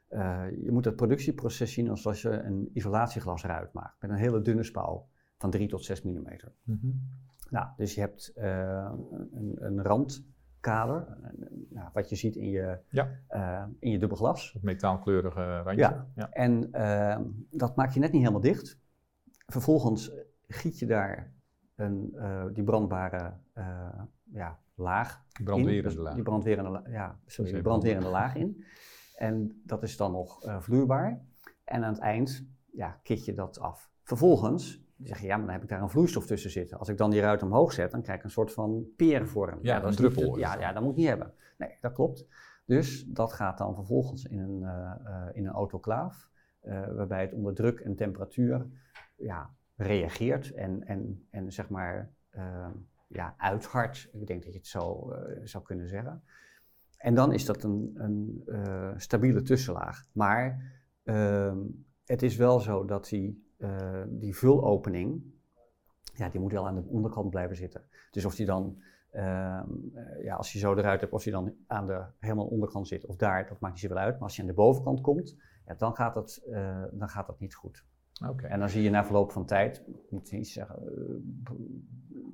eh, je moet het productieproces zien alsof je een isolatieglas eruit maakt. Met een hele dunne spouw van 3 tot 6 mm. Mhm. Nou, dus je hebt eh, een, een randkader, nou, wat je ziet in je, Ja. eh, in je dubbel glas. Het metaalkleurige randje. Ja. ja. En dat maak je net niet helemaal dicht. Vervolgens giet je daar een, eh, die brandbare eh, ja, laag in. Brandwerende Dus laag. Die brandwerende, ja, sorry, die brandwerende laag in. En dat is dan nog eh, vloeibaar. En aan het eind ja, kit je dat af. Vervolgens zeg je, ja, maar dan heb ik daar een vloeistof tussen zitten. Als ik dan die ruit omhoog zet, dan krijg ik een soort van peervorm. Ja, dat een is druppel niet- ja, ja, dat moet ik niet hebben. Nee, dat klopt. Dus dat gaat dan vervolgens in een, eh, eh, in een autoclaaf, eh, waarbij het onder druk en temperatuur ja, reageert en, en, en zeg maar eh, ja, uithardt. Ik denk dat je het zo eh, zou kunnen zeggen. En dan is dat een, een eh, stabiele tussenlaag. Maar ehm, het is wel zo dat die, eh, die vulopening, ja, die moet wel aan de onderkant blijven zitten. Dus of die dan, ehm, eh, ja, als je zo eruit hebt, of die dan aan de helemaal onderkant zit of daar, dat maakt niet zoveel uit. Maar als je aan de bovenkant komt, ja, dan, gaat dan gaat dat niet goed. Oké. En dan zie je na verloop van tijd, ik moet niet zeggen, eh,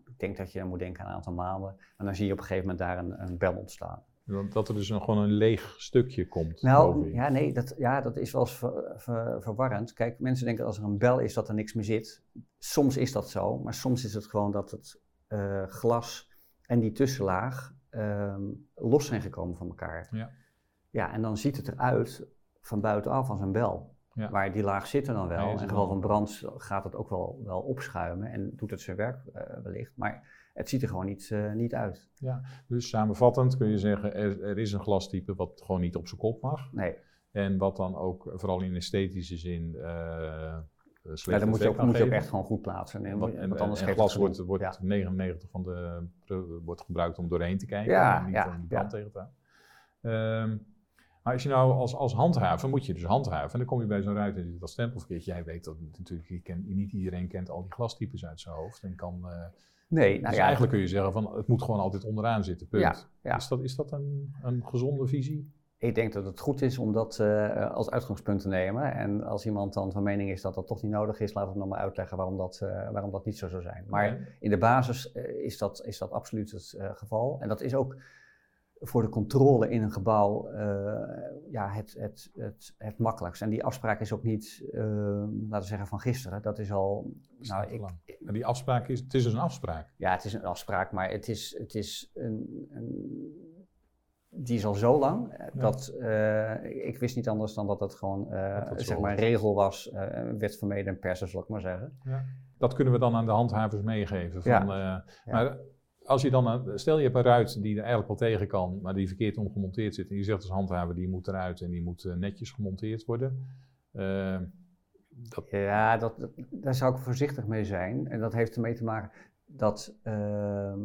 ik denk dat je moet denken aan een aantal maanden, en dan zie je op een gegeven moment daar een, een bel ontstaan. Dat- er dus een, gewoon een leeg stukje komt. Nou, ja, nee, dat, ja, dat is wel eens ver- ver- verwarrend. Kijk, mensen denken als er een bel is dat er niks meer zit. Soms is dat zo, maar soms is het gewoon dat het eh, glas en die tussenlaag ehm, los zijn gekomen van elkaar. Ja. Ja, en dan ziet het eruit van buitenaf als een bel. Ja. Maar die laag zit er dan wel. In er geval van brand gaat het ook wel, wel opschuimen en doet het zijn werk eh, wellicht. Maar het ziet er gewoon niet, eh, niet uit. Dus samenvattend kun je zeggen, er, er is een glastype wat gewoon niet op zijn kop mag. Nee, En wat dan ook vooral in esthetische zin slecht ja, dan moet je, ook, moet je ook echt gewoon goed plaatsen. Want, want en, anders en geeft glas het wordt, wordt Ja. 99 van de wordt gebruikt om doorheen te kijken, Ja, en niet ja, om brand ja. tegen te houden. Maar als je nou als, als handhaver, moet je dus handhaven. En dan kom je bij zo'n ruiter die dat stempelverkeertje. Jij weet dat natuurlijk, je kent, niet iedereen kent al die glastypes uit zijn hoofd. En kan, eh, Nee, nou dus ja, eigenlijk kun je zeggen van het moet gewoon altijd onderaan zitten, punt. Ja, ja. Is dat, is dat een, een gezonde visie? ik denk dat het goed is om dat eh, als uitgangspunt te nemen. En als iemand dan van mening is dat dat toch niet nodig is, laat het nog maar uitleggen waarom dat, eh, waarom dat niet zo zou zijn. Maar in de basis is, dat, is dat absoluut het geval. En dat is ook voor de controle in een gebouw eh, ja, het, het, het, het makkelijkst. En die afspraak is ook niet, eh, laten we zeggen, van gisteren. Dat is al. Nou, ik. En die afspraak is, het is dus een afspraak. ja, het is een afspraak, maar het is, het is een, een die is al zo lang eh, Ja. dat ik, wist niet anders dan dat het gewoon Dat zo zeg maar een regel was, van mede en persen, zal ik maar zeggen. Dat kunnen we dan aan de handhavers meegeven. Van, Ja. Maar als je dan, stel je hebt een ruit die er eigenlijk wel tegen kan, maar die verkeerd omgemonteerd zit. En je zegt als handhaver, die moet eruit en die moet eh, netjes gemonteerd worden. Eh, dat, Ja, dat, dat- daar zou ik voorzichtig mee zijn. En dat heeft ermee te maken dat ehm,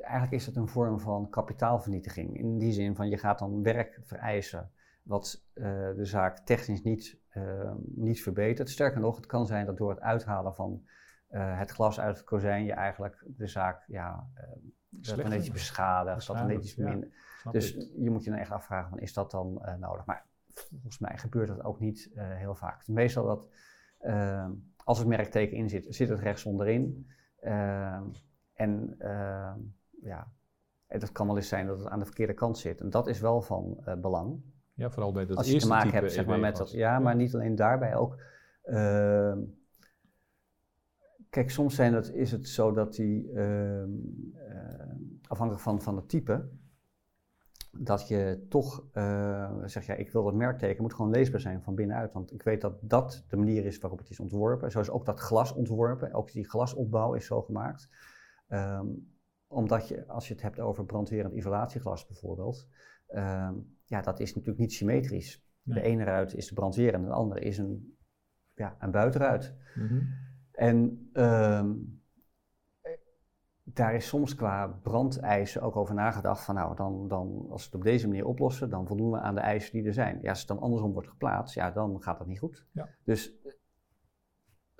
eigenlijk is het een vorm van kapitaalvernietiging. In die zin van je gaat dan werk vereisen wat eh, de zaak technisch niet, ehm, niet verbetert. Sterker nog, het kan zijn dat door het uithalen van eh, het glas uit het kozijn je eigenlijk de zaak ja, eh, dat Slechter netjes beschadigt, dat netjes ja. minder. Dus ik. je moet je dan echt afvragen, van, is dat dan eh, nodig? Maar volgens mij gebeurt dat ook niet heel vaak. Meestal dat als het merkteken in zit, zit het rechts onderin. En ja, dat kan wel eens zijn dat het aan de verkeerde kant zit. En dat is wel van belang. Ja, vooral bij dat als je te maken hebt zeg maar, met EW-glas. dat. Ja, maar niet alleen daarbij ook. Kijk, soms zijn is het zo dat die, ehm, eh, afhankelijk van, van het type, dat je toch eh, zegt, ja, ik wil dat merkteken, moet gewoon leesbaar zijn van binnenuit. Want ik weet dat dat de manier is waarop het is ontworpen. Zo is ook dat glas ontworpen, ook die glasopbouw is zo gemaakt. Ehm, omdat je, als je het hebt over brandwerend isolatieglas bijvoorbeeld, ehm, ja, dat is natuurlijk niet symmetrisch. Nee. De ene ruit is de brandwerend en de andere is een, ja, een buitenruit. Mhm. En ehm, eh, daar is soms qua brandeisen ook over nagedacht van nou, dan, dan, als we het op deze manier oplossen, dan voldoen we aan de eisen die er zijn. Ja, als het dan andersom wordt geplaatst, ja, dan gaat dat niet goed. Ja. Dus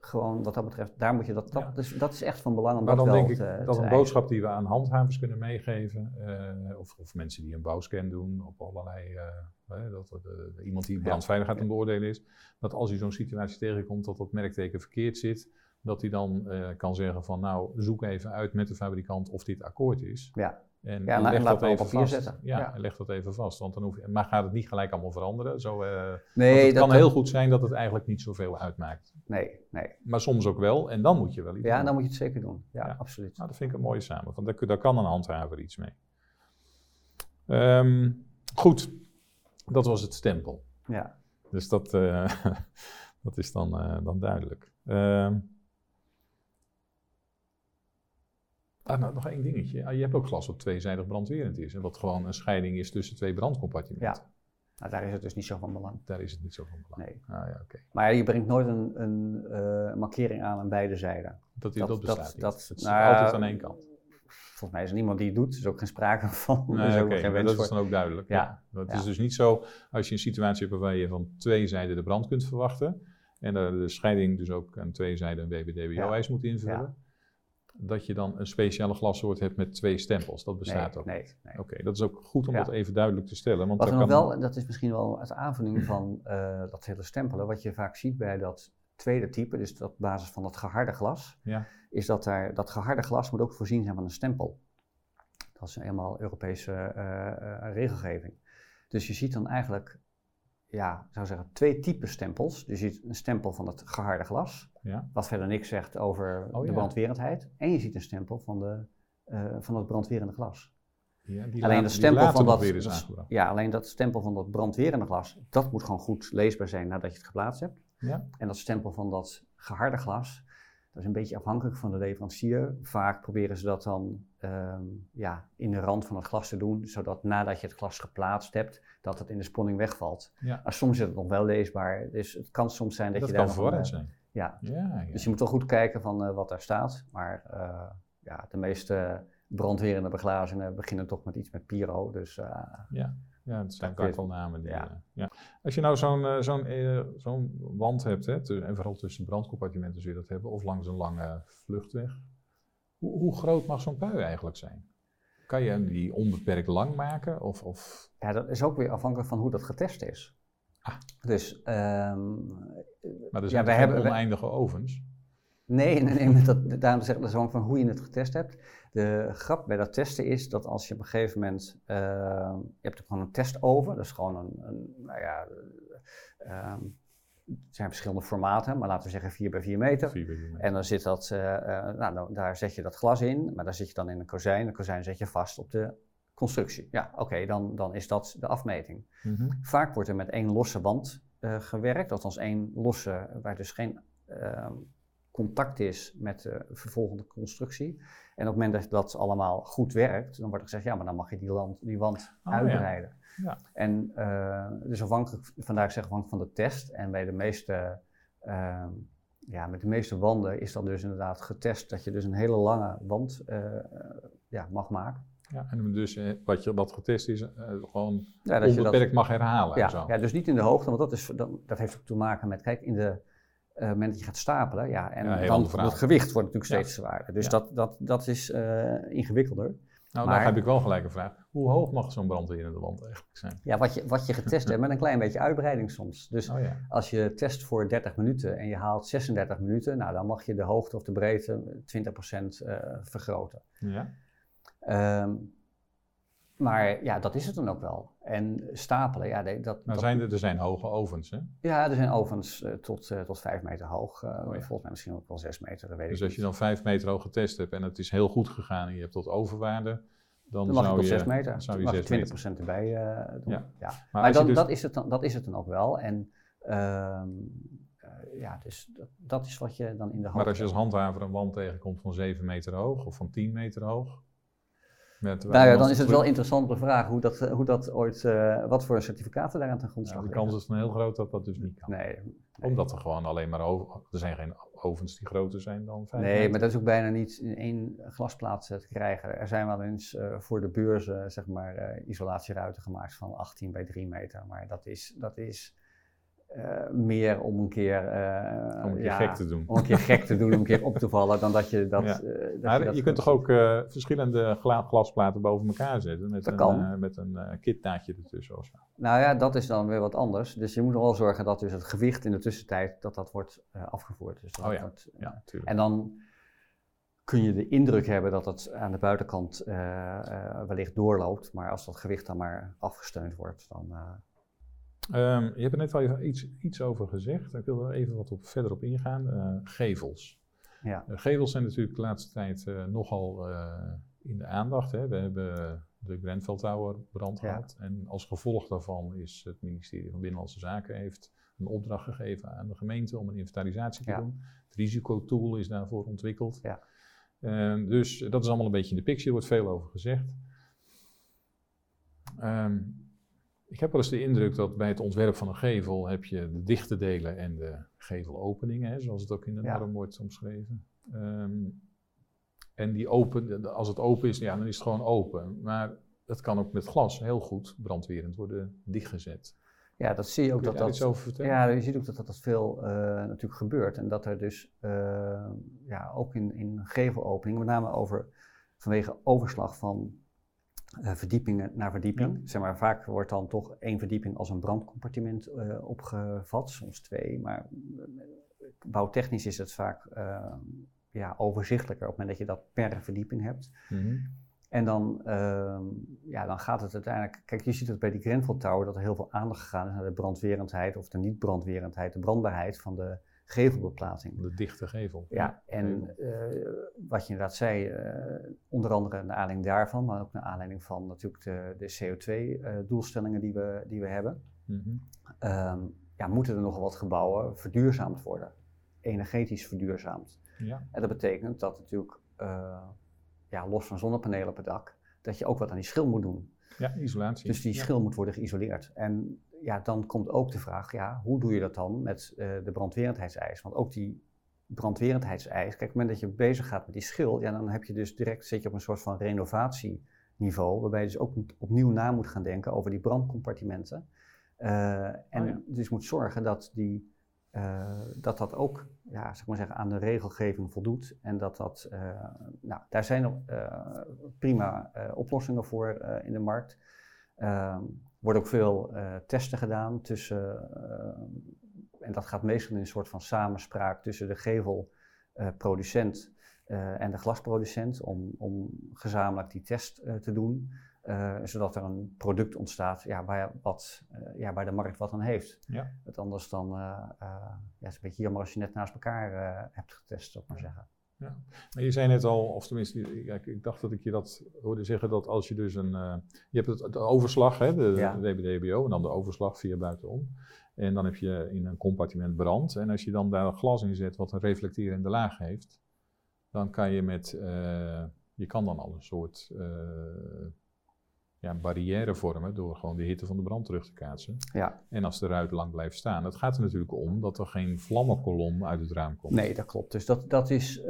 gewoon wat dat betreft, daar moet je dat, dat, Ja. dus, dat is echt van belang om Maar dat dan wel denk ik te, dat te een boodschap die we aan handhavers kunnen meegeven, eh, of, of mensen die een bouwscan doen op allerlei, eh, dat eh, iemand die brandveiligheid aan beoordelen is, dat als hij zo'n situatie tegenkomt dat dat merkteken verkeerd zit, dat hij dan eh, kan zeggen van nou zoek even uit met de fabrikant of dit akkoord is. Ja. En, Ja, en leg en dat even vast. zetten. Ja, Ja. en leg dat even vast. Want dan hoef je, maar gaat het niet gelijk allemaal veranderen? Zo, eh, Nee, het dat, kan heel goed zijn dat het eigenlijk niet zoveel uitmaakt. nee, nee. Maar soms ook wel, en dan moet je wel iets Ja, doen. dan moet je het zeker doen. Ja, Ja. absoluut. Nou, dat vind ik een mooie samenvatting. Daar, daar kan een handhaver iets mee. Ehm, goed, dat was het stempel. Ja. Dus dat, eh, <laughs> dat is dan, dan duidelijk. Ehm, ah, nou, nog één dingetje. Ah, je hebt ook glas wat tweezijdig brandwerend is. En wat gewoon een scheiding is tussen twee brandcompartimenten. Nou, daar is het dus niet zo van belang. Daar is het niet zo van belang. Nee. Ah, ja, oké. Maar je brengt nooit een, een eh, markering aan aan beide zijden. Dat, dat, dat bestaat niet. dat- het zit nou, altijd aan één kant. Volgens mij is er niemand die het doet. Er is ook geen sprake van. Nee, <laughs> is geen maar dat voor. is dan ook duidelijk. Ja. Ja, Het ja. is dus niet zo als je een situatie hebt waarbij je van twee zijden de brand kunt verwachten. En de scheiding dus ook aan twee zijden een WBDBO-eis moet invullen. Dat je dan een speciale glassoort hebt met twee stempels. Dat bestaat nee, ook. nee, nee. Oké, dat is ook goed om Ja. dat even duidelijk te stellen. Want Wat kan- wel, dat is misschien wel het aanvulling van eh, dat hele stempelen, wat je vaak ziet bij dat tweede type, dus op basis van dat geharde glas, Ja. is dat daar, dat geharde glas moet ook voorzien zijn van een stempel. Dat is eenmaal Europese eh, eh, regelgeving. Dus je ziet dan eigenlijk, ja, ik zou zeggen, twee typen stempels. Dus je ziet een stempel van het geharde glas, Ja. wat verder niks zegt over Oh, de brandwerendheid. En je ziet een stempel van, de, eh, van het brandwerende glas. Ja, die Alleen later- de die stempel van dat, is dat- ja, alleen dat stempel van dat brandwerende glas, dat moet gewoon goed leesbaar zijn nadat je het geplaatst hebt. Ja. En dat stempel van dat geharde glas, dat is een beetje afhankelijk van de leverancier. Vaak proberen ze dat dan ehm, ja, in de rand van het glas te doen, zodat nadat je het glas geplaatst hebt, dat het in de sponning wegvalt. Ja. Maar soms is het nog wel leesbaar, dus het kan soms zijn dat, Dat je kan daar nog verwarrend een, zijn. Ja, Ja, ja. dus je moet wel goed kijken van eh, wat daar staat. Maar eh, ja, de meeste brandwerende beglazingen beginnen toch met iets met Piro. Dus eh, Ja, het zijn Dat kun vaak je- wel namen die... ja. ja. Als je nou zo'n zo'n zo'n wand hebt, hè, en vooral tussen brandcompartimenten zul je dat hebben, of langs een lange vluchtweg. Hoe, hoe groot mag zo'n pui eigenlijk zijn? Kan je hem die onbeperkt lang maken? Of, of... ja, dat is ook weer afhankelijk van hoe dat getest is. Ah. Dus ehm, Maar er zijn Ja, geen hebben- oneindige ovens. nee, nee, nee, maar dat, daarom zeg ik dat afhankelijk van hoe je het getest hebt. De grap bij dat testen is dat als je op een gegeven moment, ehm, je hebt gewoon een testoven, dat is gewoon een, een nou ja, ehm, het zijn verschillende formaten, maar laten we zeggen 4 bij 4 meter. Vier bij vier meter. En dan zit dat, eh, eh, nou, daar zet je dat glas in, maar daar zit je dan in een kozijn. Een kozijn zet je vast op de constructie. Ja, oké, dan, dan is dat de afmeting. Mhm. Vaak wordt er met één losse wand eh, gewerkt, althans één losse, waar dus geen ehm, contact is met de vervolgende constructie. En op het moment dat dat allemaal goed werkt, dan wordt er gezegd, ja, maar dan mag je die, land, die wand Oh, uitbreiden. Ja. En uh, dus afhankelijk, vandaag zeg afhankelijk van de test. En bij de meeste, uh, ja, met de meeste wanden is dan dus inderdaad getest dat je dus een hele lange wand uh, ja, mag maken. Ja, en dus eh, wat, je, wat getest is, uh, gewoon ja, dat onbeperkt dat, mag herhalen. Ja, en zo. ja, dus niet in de hoogte, want dat, is, dat, dat heeft ook te maken met, kijk, in de uh, moment dat je gaat stapelen, ja, en Ja, dan het gewicht wordt natuurlijk steeds zwaarder. Dus dat, dat, dat is eh, ingewikkelder. Nou, Maar- dan heb ik wel gelijk een vraag. Hoe hoog mag zo'n brandweerende wand eigenlijk zijn? Ja, wat je, wat je getest hebt <laughs> met een klein beetje uitbreiding soms. Dus Oh ja. als je test voor 30 minuten en je haalt 36 minuten, nou, dan mag je de hoogte of de breedte 20% eh, vergroten. ja. Ehm, maar ja, dat is het dan ook wel. En stapelen, ja, dat, Nou, dat- zijn er, er zijn hoge ovens, hè? ja er zijn ovens eh, tot, eh, tot 5 meter hoog. Oh ja. Volgens mij misschien ook wel 6 meter, dat weet Dus ik als je niet. dan vijf meter hoog getest hebt en het is heel goed gegaan en je hebt tot overwaarde, dan, Dan mag je zou tot je, 6 meter. dan zou Dan je mag je 6 20% meter. erbij doen. Ja. Ja. Maar, je dan, dus- dat, is het dan, dat is het dan ook wel. En ehm, eh, ja, dus dat, dat is wat je dan in de maar als je als handhaver een wand tegenkomt van 7 meter hoog of van 10 meter hoog. Met, Nou ja, dan is het wel interessant de vraag hoe dat, eh, hoe dat ooit, eh, wat voor certificaten daaraan ten Ja, grondslag de liggen. kans is dan heel groot dat dat dus niet kan. Nee, Omdat er gewoon alleen maar over, er zijn geen ovens die groter zijn dan 5 nee, meter. maar dat is ook bijna niet in één glasplaat eh, te krijgen. Er zijn wel eens voor de beurzen zeg maar, eh, isolatieruiten gemaakt van 18 bij 3 meter. Maar dat is, dat is eh, meer om een keer, eh, Om een keer ja, gek te doen. om een keer gek te doen, om een keer op te vallen, dan dat je <laughs> dat... Ja. eh, dat Maar dat je kunt toch ook verschillende gla- glasplaten boven elkaar zetten met Dat een, kan. met een kitnaadje ertussen of zo. Nou ja, dat is dan weer wat anders. Dus je moet wel zorgen dat dus het gewicht in de tussentijd dat dat wordt afgevoerd. Dus dat Oh ja. wordt, Ja, natuurlijk. En dan kun je de indruk hebben dat het aan de buitenkant wellicht doorloopt. Maar als dat gewicht dan maar afgesteund wordt, dan... eh, Ehm, je hebt er net al iets, iets over gezegd. Ik wil er even wat op, verder op ingaan. Eh, gevels. ja. Eh, gevels zijn natuurlijk de laatste tijd eh, nogal in de aandacht. Hè. We hebben de Grenfell Tower brand Ja. gehad. En als gevolg daarvan is het ministerie van Binnenlandse Zaken heeft een opdracht gegeven aan de gemeente om een inventarisatie te Ja. doen. Het risicotool is daarvoor ontwikkeld. Ja. Ehm, dus dat is allemaal een beetje in de picture, er wordt veel over gezegd. Ehm, ik heb wel eens de indruk dat bij het ontwerp van een gevel heb je de dichte delen en de gevelopeningen, hè, zoals het ook in de Ja. norm wordt omschreven. Ehm, en die open, als het open is, ja, dan is het gewoon open. Maar dat kan ook met glas heel goed brandwerend worden dichtgezet. ja, dat zie je ook je dat dat... over? Ja, je ziet ook dat dat, dat veel eh, natuurlijk gebeurt. En dat er dus eh, ja, ook in, in gevelopeningen, met name over, vanwege overslag van eh, verdiepingen naar verdieping. Zeg maar, vaak wordt dan toch één verdieping als een brandcompartiment eh, opgevat, soms twee. Maar eh, bouwtechnisch is het vaak ja, overzichtelijker op het moment dat je dat per verdieping hebt. Mhm. En dan, ehm, ja, dan gaat het uiteindelijk. Kijk, je ziet het bij die Grenfell Tower dat er heel veel aandacht gegaan is naar de brandwerendheid of de niet-brandwerendheid, de brandbaarheid van de gevelbeplaating. De dichte gevel. Ja, en eh, wat je inderdaad zei, eh, onder andere naar aanleiding daarvan, maar ook naar aanleiding van natuurlijk de, de CO2-doelstellingen die, we, die we hebben, Mhm. ehm, ja, moeten er nogal wat gebouwen verduurzaamd worden, energetisch verduurzaamd. Ja. En dat betekent dat natuurlijk, eh, ja, los van zonnepanelen op het dak, dat je ook wat aan die schil moet doen. ja, isolatie. Dus die Ja. schil moet worden geïsoleerd. En ja, dan komt ook de vraag, ja, hoe doe je dat dan met eh, de brandwerendheidseis? Want ook die brandwerendheidseis, kijk, op het moment dat je bezig gaat met die schil, ja, dan heb je dus direct, zit je op een soort van renovatieniveau, waarbij je dus ook opnieuw na moet gaan denken over die brandcompartimenten. Eh, en Oh ja. dus moet zorgen dat die, eh, dat, dat ook, ja, zeg maar zeggen, aan de regelgeving voldoet. En dat dat, nou, daar zijn nog eh, prima oplossingen voor in de markt. Ehm, er worden ook veel eh, testen gedaan tussen, eh, en dat gaat meestal in een soort van samenspraak tussen de gevelproducent eh, en de glasproducent, om, om gezamenlijk die test te doen. zodat er een product ontstaat ja, waar, wat, ja, waar de markt wat aan heeft. Ja. Het anders dan, ja, het is een beetje jammer als je net naast elkaar hebt getest, zou ik maar zeggen. Maar je zei net al, of tenminste, ja, ik, ik dacht dat ik je dat hoorde zeggen, dat als je dus een, eh, je hebt het, de overslag, hè, de, Ja. de en dan de overslag via buitenom. En dan heb je in een compartiment brand. En als je dan daar een glas in zet wat een reflecterende laag heeft, dan kan je met, uh, je kan dan al een soort uh, ja, barrière vormen door gewoon de hitte van de brand terug te kaatsen. Ja. En als de ruit lang blijft staan, het gaat er natuurlijk om dat er geen vlammenkolom uit het raam komt. Nee, dat klopt. Dus dat, dat is, uh,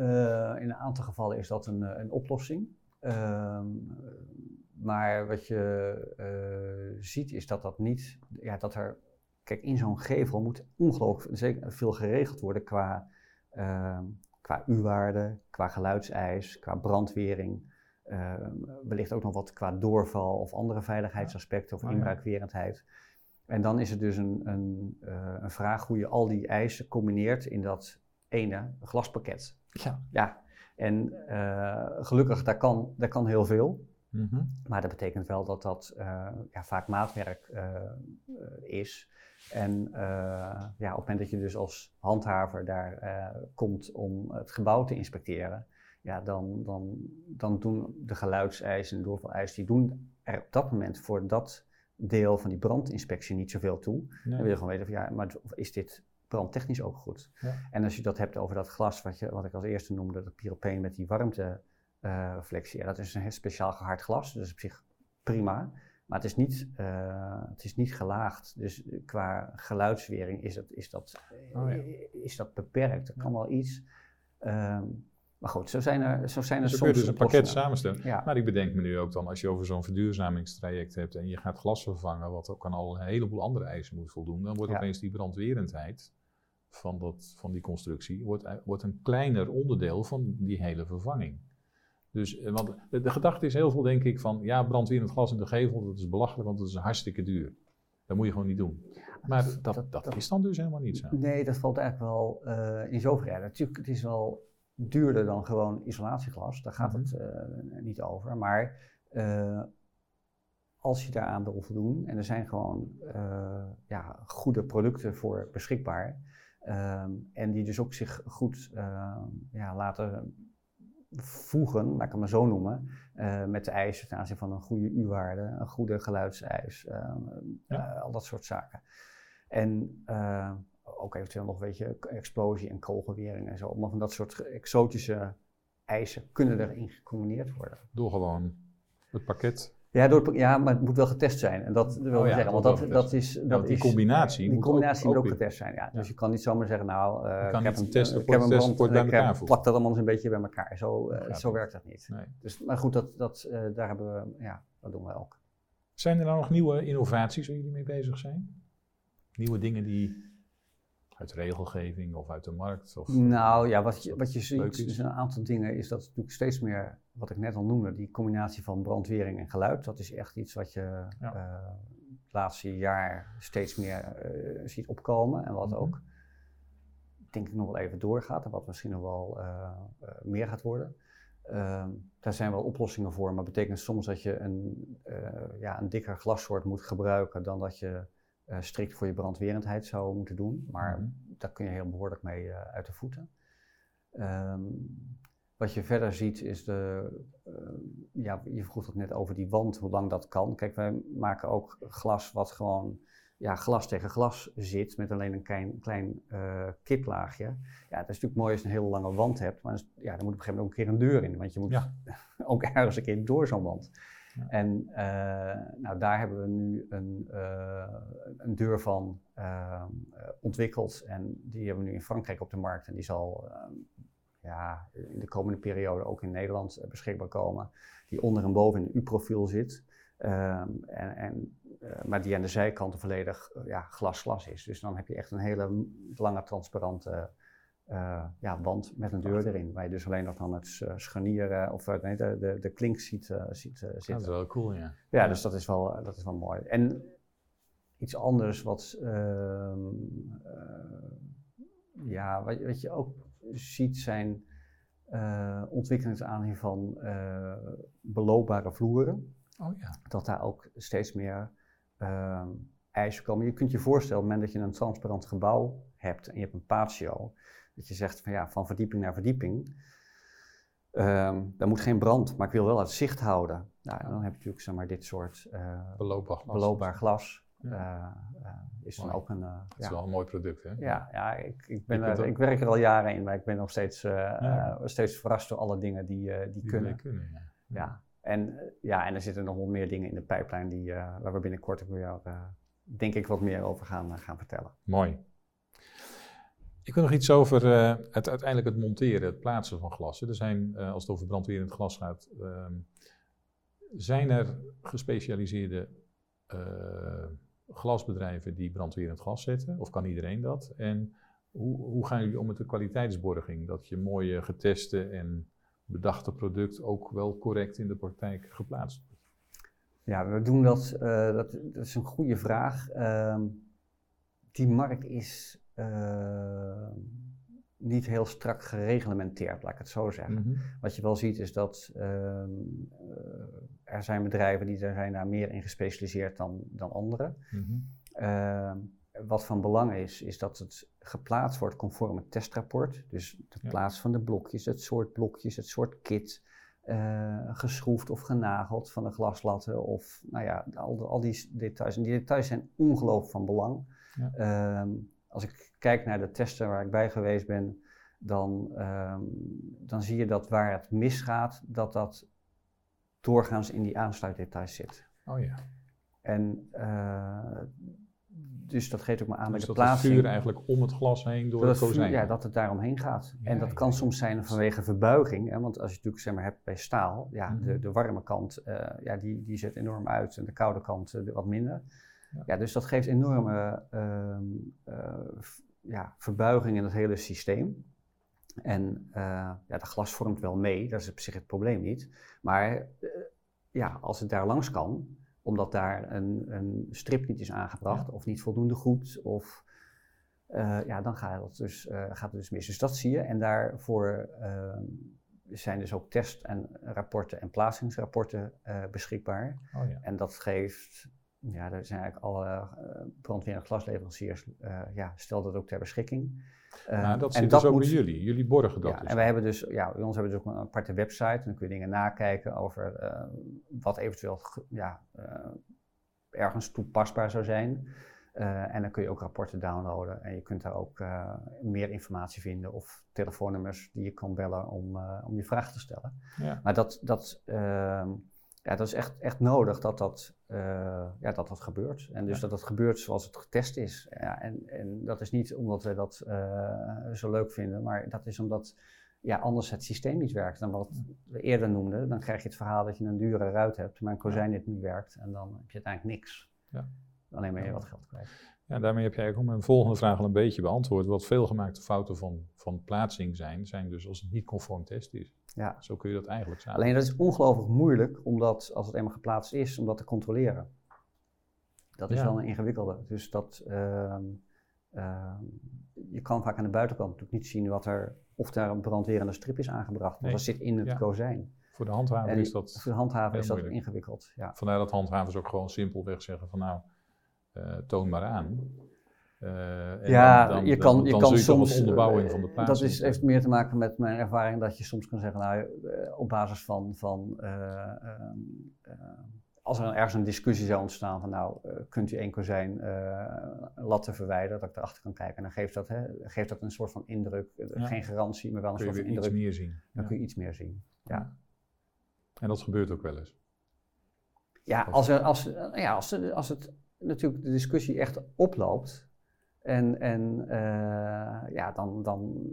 in een aantal gevallen is dat een, een oplossing. Ehm, maar wat je ziet is dat dat niet, ja, dat er Kijk, in zo'n gevel moet ongelooflijk veel geregeld worden qua, uh, qua U-waarde, qua geluidseis, qua brandwering. Uh, wellicht ook nog wat qua doorval of andere veiligheidsaspecten of oh, inbraakwerendheid. En dan is het dus een, een, uh, een vraag hoe je al die eisen combineert in dat ene glaspakket. Ja. ja. En uh, gelukkig, daar kan, daar kan heel veel. Mm -hmm. Maar dat betekent wel dat dat ja, vaak maatwerk is. En ja, op het moment dat je dus als handhaver daar komt om het gebouw te inspecteren, ja, dan, dan, dan doen de geluidseisen en de die doen er op dat moment voor dat deel van die brandinspectie niet zoveel toe. Nee. Dan wil je gewoon weten van ja, maar is dit brandtechnisch ook goed? Ja. En als je dat hebt over dat glas, wat, je, wat ik als eerste noemde, dat pyropeen met die warmtereflectie, ja, dat is een speciaal gehard glas, dus op zich prima. Maar het is niet, uh, het is niet gelaagd. Dus qua geluidswering is dat, is dat, oh, ja. is dat beperkt. Er kan wel iets. Um, maar goed, zo zijn er, zo zijn er dus soms... dus een pakket samenstellen. Ja. Maar ik bedenk me nu ook dan, als je over zo'n verduurzamingstraject hebt en je gaat glas vervangen, wat ook aan al een heleboel andere eisen moet voldoen, dan wordt Ja. opeens die brandwerendheid van, dat, van die constructie wordt, wordt een kleiner onderdeel van die hele vervanging. Dus, eh, want de, de gedachte is heel veel, denk ik, van ja, brandwerend glas in de gevel, dat is belachelijk, want dat is hartstikke duur. Dat moet je gewoon niet doen. Maar dat, dat, dat- is dan dus helemaal niet zo. Nee, dat valt eigenlijk wel eh, in zoverre. Natuurlijk, het is wel duurder dan gewoon isolatieglas. Daar gaat Mhm. het eh, niet over. Maar eh, als je daaraan wil voldoen, en er zijn gewoon eh, ja, goede producten voor beschikbaar, en die dus ook zich goed ja, laten voegen, laat ik het maar zo noemen, met de eisen ten aanzien van een goede U-waarde, een goede geluidseis, Ja. al dat soort zaken. En ook eventueel nog, weet je, explosie en kogelwering en zo. Allemaal van dat soort exotische eisen kunnen erin gecombineerd worden. Door gewoon het pakket. Ja, door, ja, maar het moet wel getest zijn. En dat wil Oh ik ja, zeggen, want dat, dat is... Ja, Dat want die is, combinatie die moet combinatie ook- moet ook ook getest zijn, ja. Ja. Dus je kan niet zomaar zeggen, nou, ik heb een, testen, ik heb een brand, bij ik heb- plak dat allemaal eens een beetje bij elkaar. Zo, eh, zo werkt dat niet. Nee. Dus, maar goed, dat, dat, eh, daar hebben we, ja, dat doen we ook. Zijn er nou nog nieuwe innovaties waar jullie mee bezig zijn? Nieuwe dingen die uit regelgeving of uit de markt? Of, Nou ja, wat je, wat je ziet, is. een aantal dingen is dat natuurlijk steeds meer, wat ik net al noemde, die combinatie van brandwering en geluid, dat is echt iets wat je Ja. eh, het laatste jaar steeds meer eh, ziet opkomen en wat Mhm. ook denk ik nog wel even doorgaat en wat misschien nog wel eh, eh, meer gaat worden. Ehm, daar zijn wel oplossingen voor, maar betekent soms dat je een, eh, ja, een dikker glassoort moet gebruiken dan dat je eh, strikt voor je brandwerendheid zou moeten doen. Maar Mhm. daar kun je heel behoorlijk mee eh, uit de voeten. Ehm, wat je verder ziet is de, eh, ja, je vroeg het net over die wand, hoe lang dat kan. Kijk, wij maken ook glas wat gewoon ja, glas tegen glas zit met alleen een klein, klein kiplaagje. Ja, het is natuurlijk mooi als je een hele lange wand hebt, maar ja, dan moet op een gegeven moment ook een keer een deur in, want je moet Ja. <laughs> ook ergens een keer door zo'n wand. En eh, nou, daar hebben we nu een, eh, een deur van eh, ontwikkeld en die hebben we nu in Frankrijk op de markt en die zal ja, in de komende periode ook in Nederland beschikbaar komen. Die onder en boven in een U-profiel zit. Ehm, en, en, maar die aan de zijkanten volledig ja, glas-glas is. Dus dan heb je echt een hele lange transparante eh, ja, wand met een deur erin. Waar je dus alleen nog dan het eh, scharnier eh, of eh, nee, de, de, de klink ziet, ziet eh, dat is zitten. wel cool, ja. Ja, dus dat is wel, dat is wel mooi. En iets anders wat, ehm, eh, ja, wat, wat je ook ziet zijn ontwikkelingen aanzien van beloopbare vloeren. Oh ja. Dat daar ook steeds meer ehm, eisen komen. Je kunt je voorstellen, op het moment dat je een transparant gebouw hebt en je hebt een patio, dat je zegt van ja, van verdieping naar verdieping. Ehm daar moet geen brand, maar ik wil wel het zicht houden. Nou, dan heb je natuurlijk zeg maar, dit soort eh, Beloopbaar glas. beloopbaar glas. is dan ook een... Het is wel een mooi product, hè? Ja, ja ik, ik, ben er, ik werk er al jaren in, maar ik ben nog steeds, steeds verrast door alle dingen die, die, die kunnen. kunnen ja. ja. En, ja, en er zitten nog wel meer dingen in de pijplijn die, waar we binnenkort ook weer denk ik wat meer over gaan, gaan vertellen. Mooi. Ik wil nog iets over uh, het, uiteindelijk het monteren, het plaatsen van glassen. Er zijn, uh, als het over brandwerend glas gaat, uh, zijn er gespecialiseerde uh, glasbedrijven die brandwerend glas zetten? Of kan iedereen dat? En hoe, hoe gaan jullie om met de kwaliteitsborging? Dat je mooie geteste en bedachte product ook wel correct in de praktijk geplaatst wordt? Ja, we doen dat, dat, dat is een goede vraag. Ehm, die markt is uh, niet heel strak gereglementeerd, laat ik het zo zeggen. Mhm. Wat je wel ziet is dat uh, er zijn bedrijven die er zijn daar meer in gespecialiseerd dan, dan anderen. Mm wat van belang is, is dat het geplaatst wordt conform het testrapport. Dus de plaats van de blokjes, het soort blokjes, het soort kit. Uh, geschroefd of genageld van de glaslatten of nou ja, al, al die details. En die details zijn ongelooflijk van belang. Ja. Ehm, als ik kijk naar de testen waar ik bij geweest ben, dan, um, dan zie je dat waar het misgaat, dat dat doorgaans in die aansluitdetails zit. Oh ja. En uh, dus dat geeft ook maar aan dus met de plaatsing. het vuur eigenlijk om het glas heen door het kozijn. Ja, dat het daaromheen gaat. Ja, en dat kan soms zijn vanwege verbuiging. Hè, want als je natuurlijk zeg maar, hebt bij staal, ja, mm -hmm. de, de warme kant uh, ja, die, die zet enorm uit en de koude kant uh, wat minder. Ja. dus dat geeft enorme uh, uh, ja, verbuiging in het hele systeem. En uh, ja, de glas vormt wel mee, dat is op zich het probleem niet. Maar eh, ja, als het daar langs kan, omdat daar een, een strip niet is aangebracht, ja. of niet voldoende goed, of ja, dan gaat het, dus, gaat het dus mis. Dus dat zie je. En daarvoor ehm, zijn dus ook test- en rapporten en plaatsingsrapporten beschikbaar. Oh, ja. En dat geeft ja, daar zijn eigenlijk alle uh, brandweer- en glasleveranciers, uh, ja, stel dat ook ter beschikking. Uh, nou, dat zit dus ook moet, bij jullie. Jullie borgen dat ja, dus. En wij hebben dus, ja, bij ons hebben we dus ook een aparte website. En dan kun je dingen nakijken over wat eventueel ja, ergens toepasbaar zou zijn. en dan kun je ook rapporten downloaden. En je kunt daar ook meer informatie vinden of telefoonnummers die je kan bellen om, om je vraag te stellen. Ja. Maar dat, dat ehm, ja, dat is echt, echt nodig dat dat, uh, ja, dat dat gebeurt. En dus ja. dat het gebeurt zoals het getest is. Ja, en, en dat is niet omdat we dat uh, zo leuk vinden, maar dat is omdat ja, anders het systeem niet werkt. Dan wat we eerder noemden, dan krijg je het verhaal dat je een dure ruit hebt, maar een kozijn dit niet werkt. En dan heb je uiteindelijk niks. Ja. Alleen maar je wat geld kwijt. Ja, daarmee heb jij ook mijn volgende vraag al een beetje beantwoord. Wat veelgemaakte fouten van, van plaatsing zijn, zijn dus als het niet conform test is. Ja. Zo kun je dat eigenlijk samen. Alleen dat is ongelooflijk moeilijk, omdat als het eenmaal geplaatst is, om dat te controleren. Dat is ja. wel een ingewikkelde. Dus dat, uh, uh, je kan vaak aan de buitenkant natuurlijk niet zien wat er, of daar een brandwerende strip is aangebracht. Nee. Want dat zit in het ja. kozijn. Voor de handhaver en is dat Voor de handhaver is dat moeilijk. ingewikkeld, ja. Vandaar dat handhavers ook gewoon simpelweg zeggen van nou, uh, toon maar aan. Uh, ja, dan, dan, je kan, dan, je dan kan je soms. onderbouwing van de plaats. Dat is, heeft meer te maken met mijn ervaring dat je soms kan zeggen, nou, uh, op basis van. van uh, als er ergens een discussie zou ontstaan van, nou, kunt u één kozijn latten verwijderen, dat ik erachter kan kijken. En dan geeft dat, hè, geeft dat een soort van indruk, ja. geen garantie, maar wel een kun soort van indruk. Iets meer zien. Dan ja. kun je iets meer zien. Ja. En dat gebeurt ook wel eens. Ja, als, er, als, ja, als, als het natuurlijk de discussie echt oploopt. En, en uh, ja, dan, dan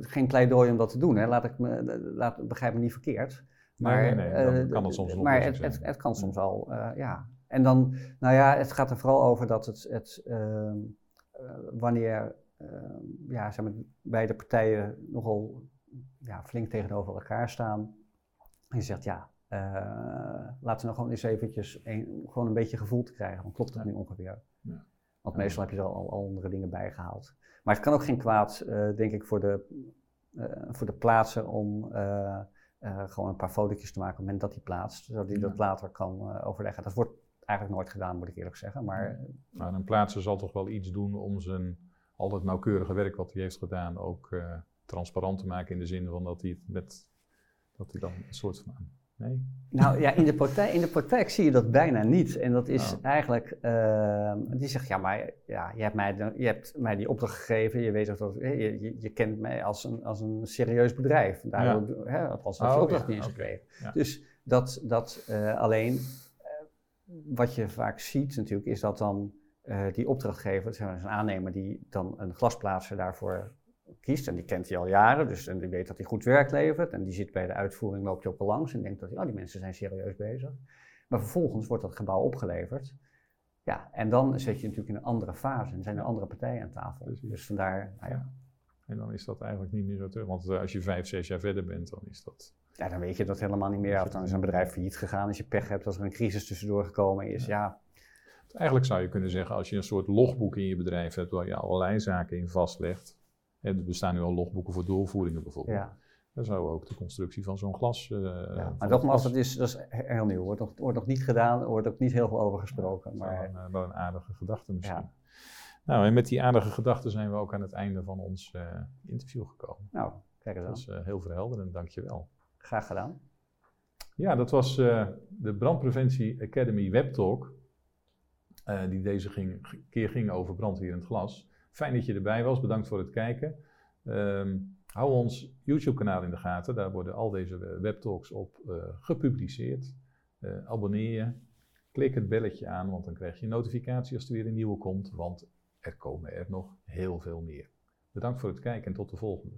geen pleidooi om dat te doen. Hè. Laat ik me, laat, begrijp me niet verkeerd. Maar, nee, nee, nee. Uh, kan het soms maar het, het, het, kan soms al, uh, ja. En dan, nou ja, het gaat er vooral over dat het, het ehm, wanneer ehm, ja, zeg maar, beide partijen nogal ja, flink tegenover elkaar staan. En je zegt, ja, laten we nog gewoon eens eventjes een, gewoon een beetje gevoel te krijgen. Dan klopt het ja. nu ongeveer. Ja. Want meestal heb je er al, al andere dingen bijgehaald. Maar het kan ook geen kwaad, uh, denk ik, voor de, uh, voor de plaatsen om uh, gewoon een paar fotootjes te maken op het moment dat hij plaatst. Zodat hij ja. dat later kan overleggen. Dat wordt eigenlijk nooit gedaan, moet ik eerlijk zeggen. Maar, maar een plaatser zal toch wel iets doen om zijn altijd nauwkeurige werk wat hij heeft gedaan ook transparant te maken. In de zin van dat hij, met, dat hij dan een soort van Nee? Nou ja, in de, praktijk, in de praktijk zie je dat bijna niet. En dat is Oh. eigenlijk, ehm, die zegt, ja, maar ja, je, hebt mij je hebt mij die opdracht gegeven, je weet dat, je, je, je kent mij als een, als een serieus bedrijf. Daardoor, hè, althans, je Oh, opdracht ja, niet eens oké. gekregen. Ja. Dus dat, dat eh, alleen, eh, wat je vaak ziet natuurlijk, is dat dan eh, die opdrachtgever, is een aannemer die dan een glasplaatser daarvoor kiest. En die kent hij al jaren, dus en die weet dat hij goed werk levert. En die zit bij de uitvoering, loopt hij op de langs en denkt dat oh, die mensen zijn serieus bezig. Maar vervolgens wordt dat gebouw opgeleverd. Ja, en dan zit je natuurlijk in een andere fase en zijn er andere partijen aan tafel. Precies. Dus vandaar, nou ja, En dan is dat eigenlijk niet meer zo terug. Want eh, als je vijf, zes jaar verder bent, dan is dat... ja, dan weet je dat helemaal niet meer. Of dan is een bedrijf failliet gegaan als je pech hebt, als er een crisis tussendoor gekomen is. Ja, Eigenlijk zou je kunnen zeggen, als je een soort logboek in je bedrijf hebt waar je allerlei zaken in vastlegt. Er bestaan nu al logboeken voor doorvoeringen bijvoorbeeld. ja, Dan zou ook de constructie van zo'n glas. eh, ja. Maar het nogmaals, glas dat is, dat is he- heel nieuw. Wordt nog, wordt nog niet gedaan, er wordt ook niet heel veel over gesproken. wel Maar een, eh, wel een aardige gedachte misschien. Ja. Nou, en met die aardige gedachten zijn we ook aan het einde van ons eh, interview gekomen. nou, kijk eens Dat is eh, heel verhelderend, dankjewel. Graag gedaan. Ja, dat was de Brandpreventie Academy Webtalk. die deze ging, keer ging over brandwerend glas. Fijn dat je erbij was, bedankt voor het kijken. Ehm, hou ons YouTube-kanaal in de gaten, daar worden al deze webtalks op eh, gepubliceerd. Eh, abonneer je, klik het belletje aan, want dan krijg je notificatie als er weer een nieuwe komt, want er komen er nog heel veel meer. Bedankt voor het kijken en tot de volgende.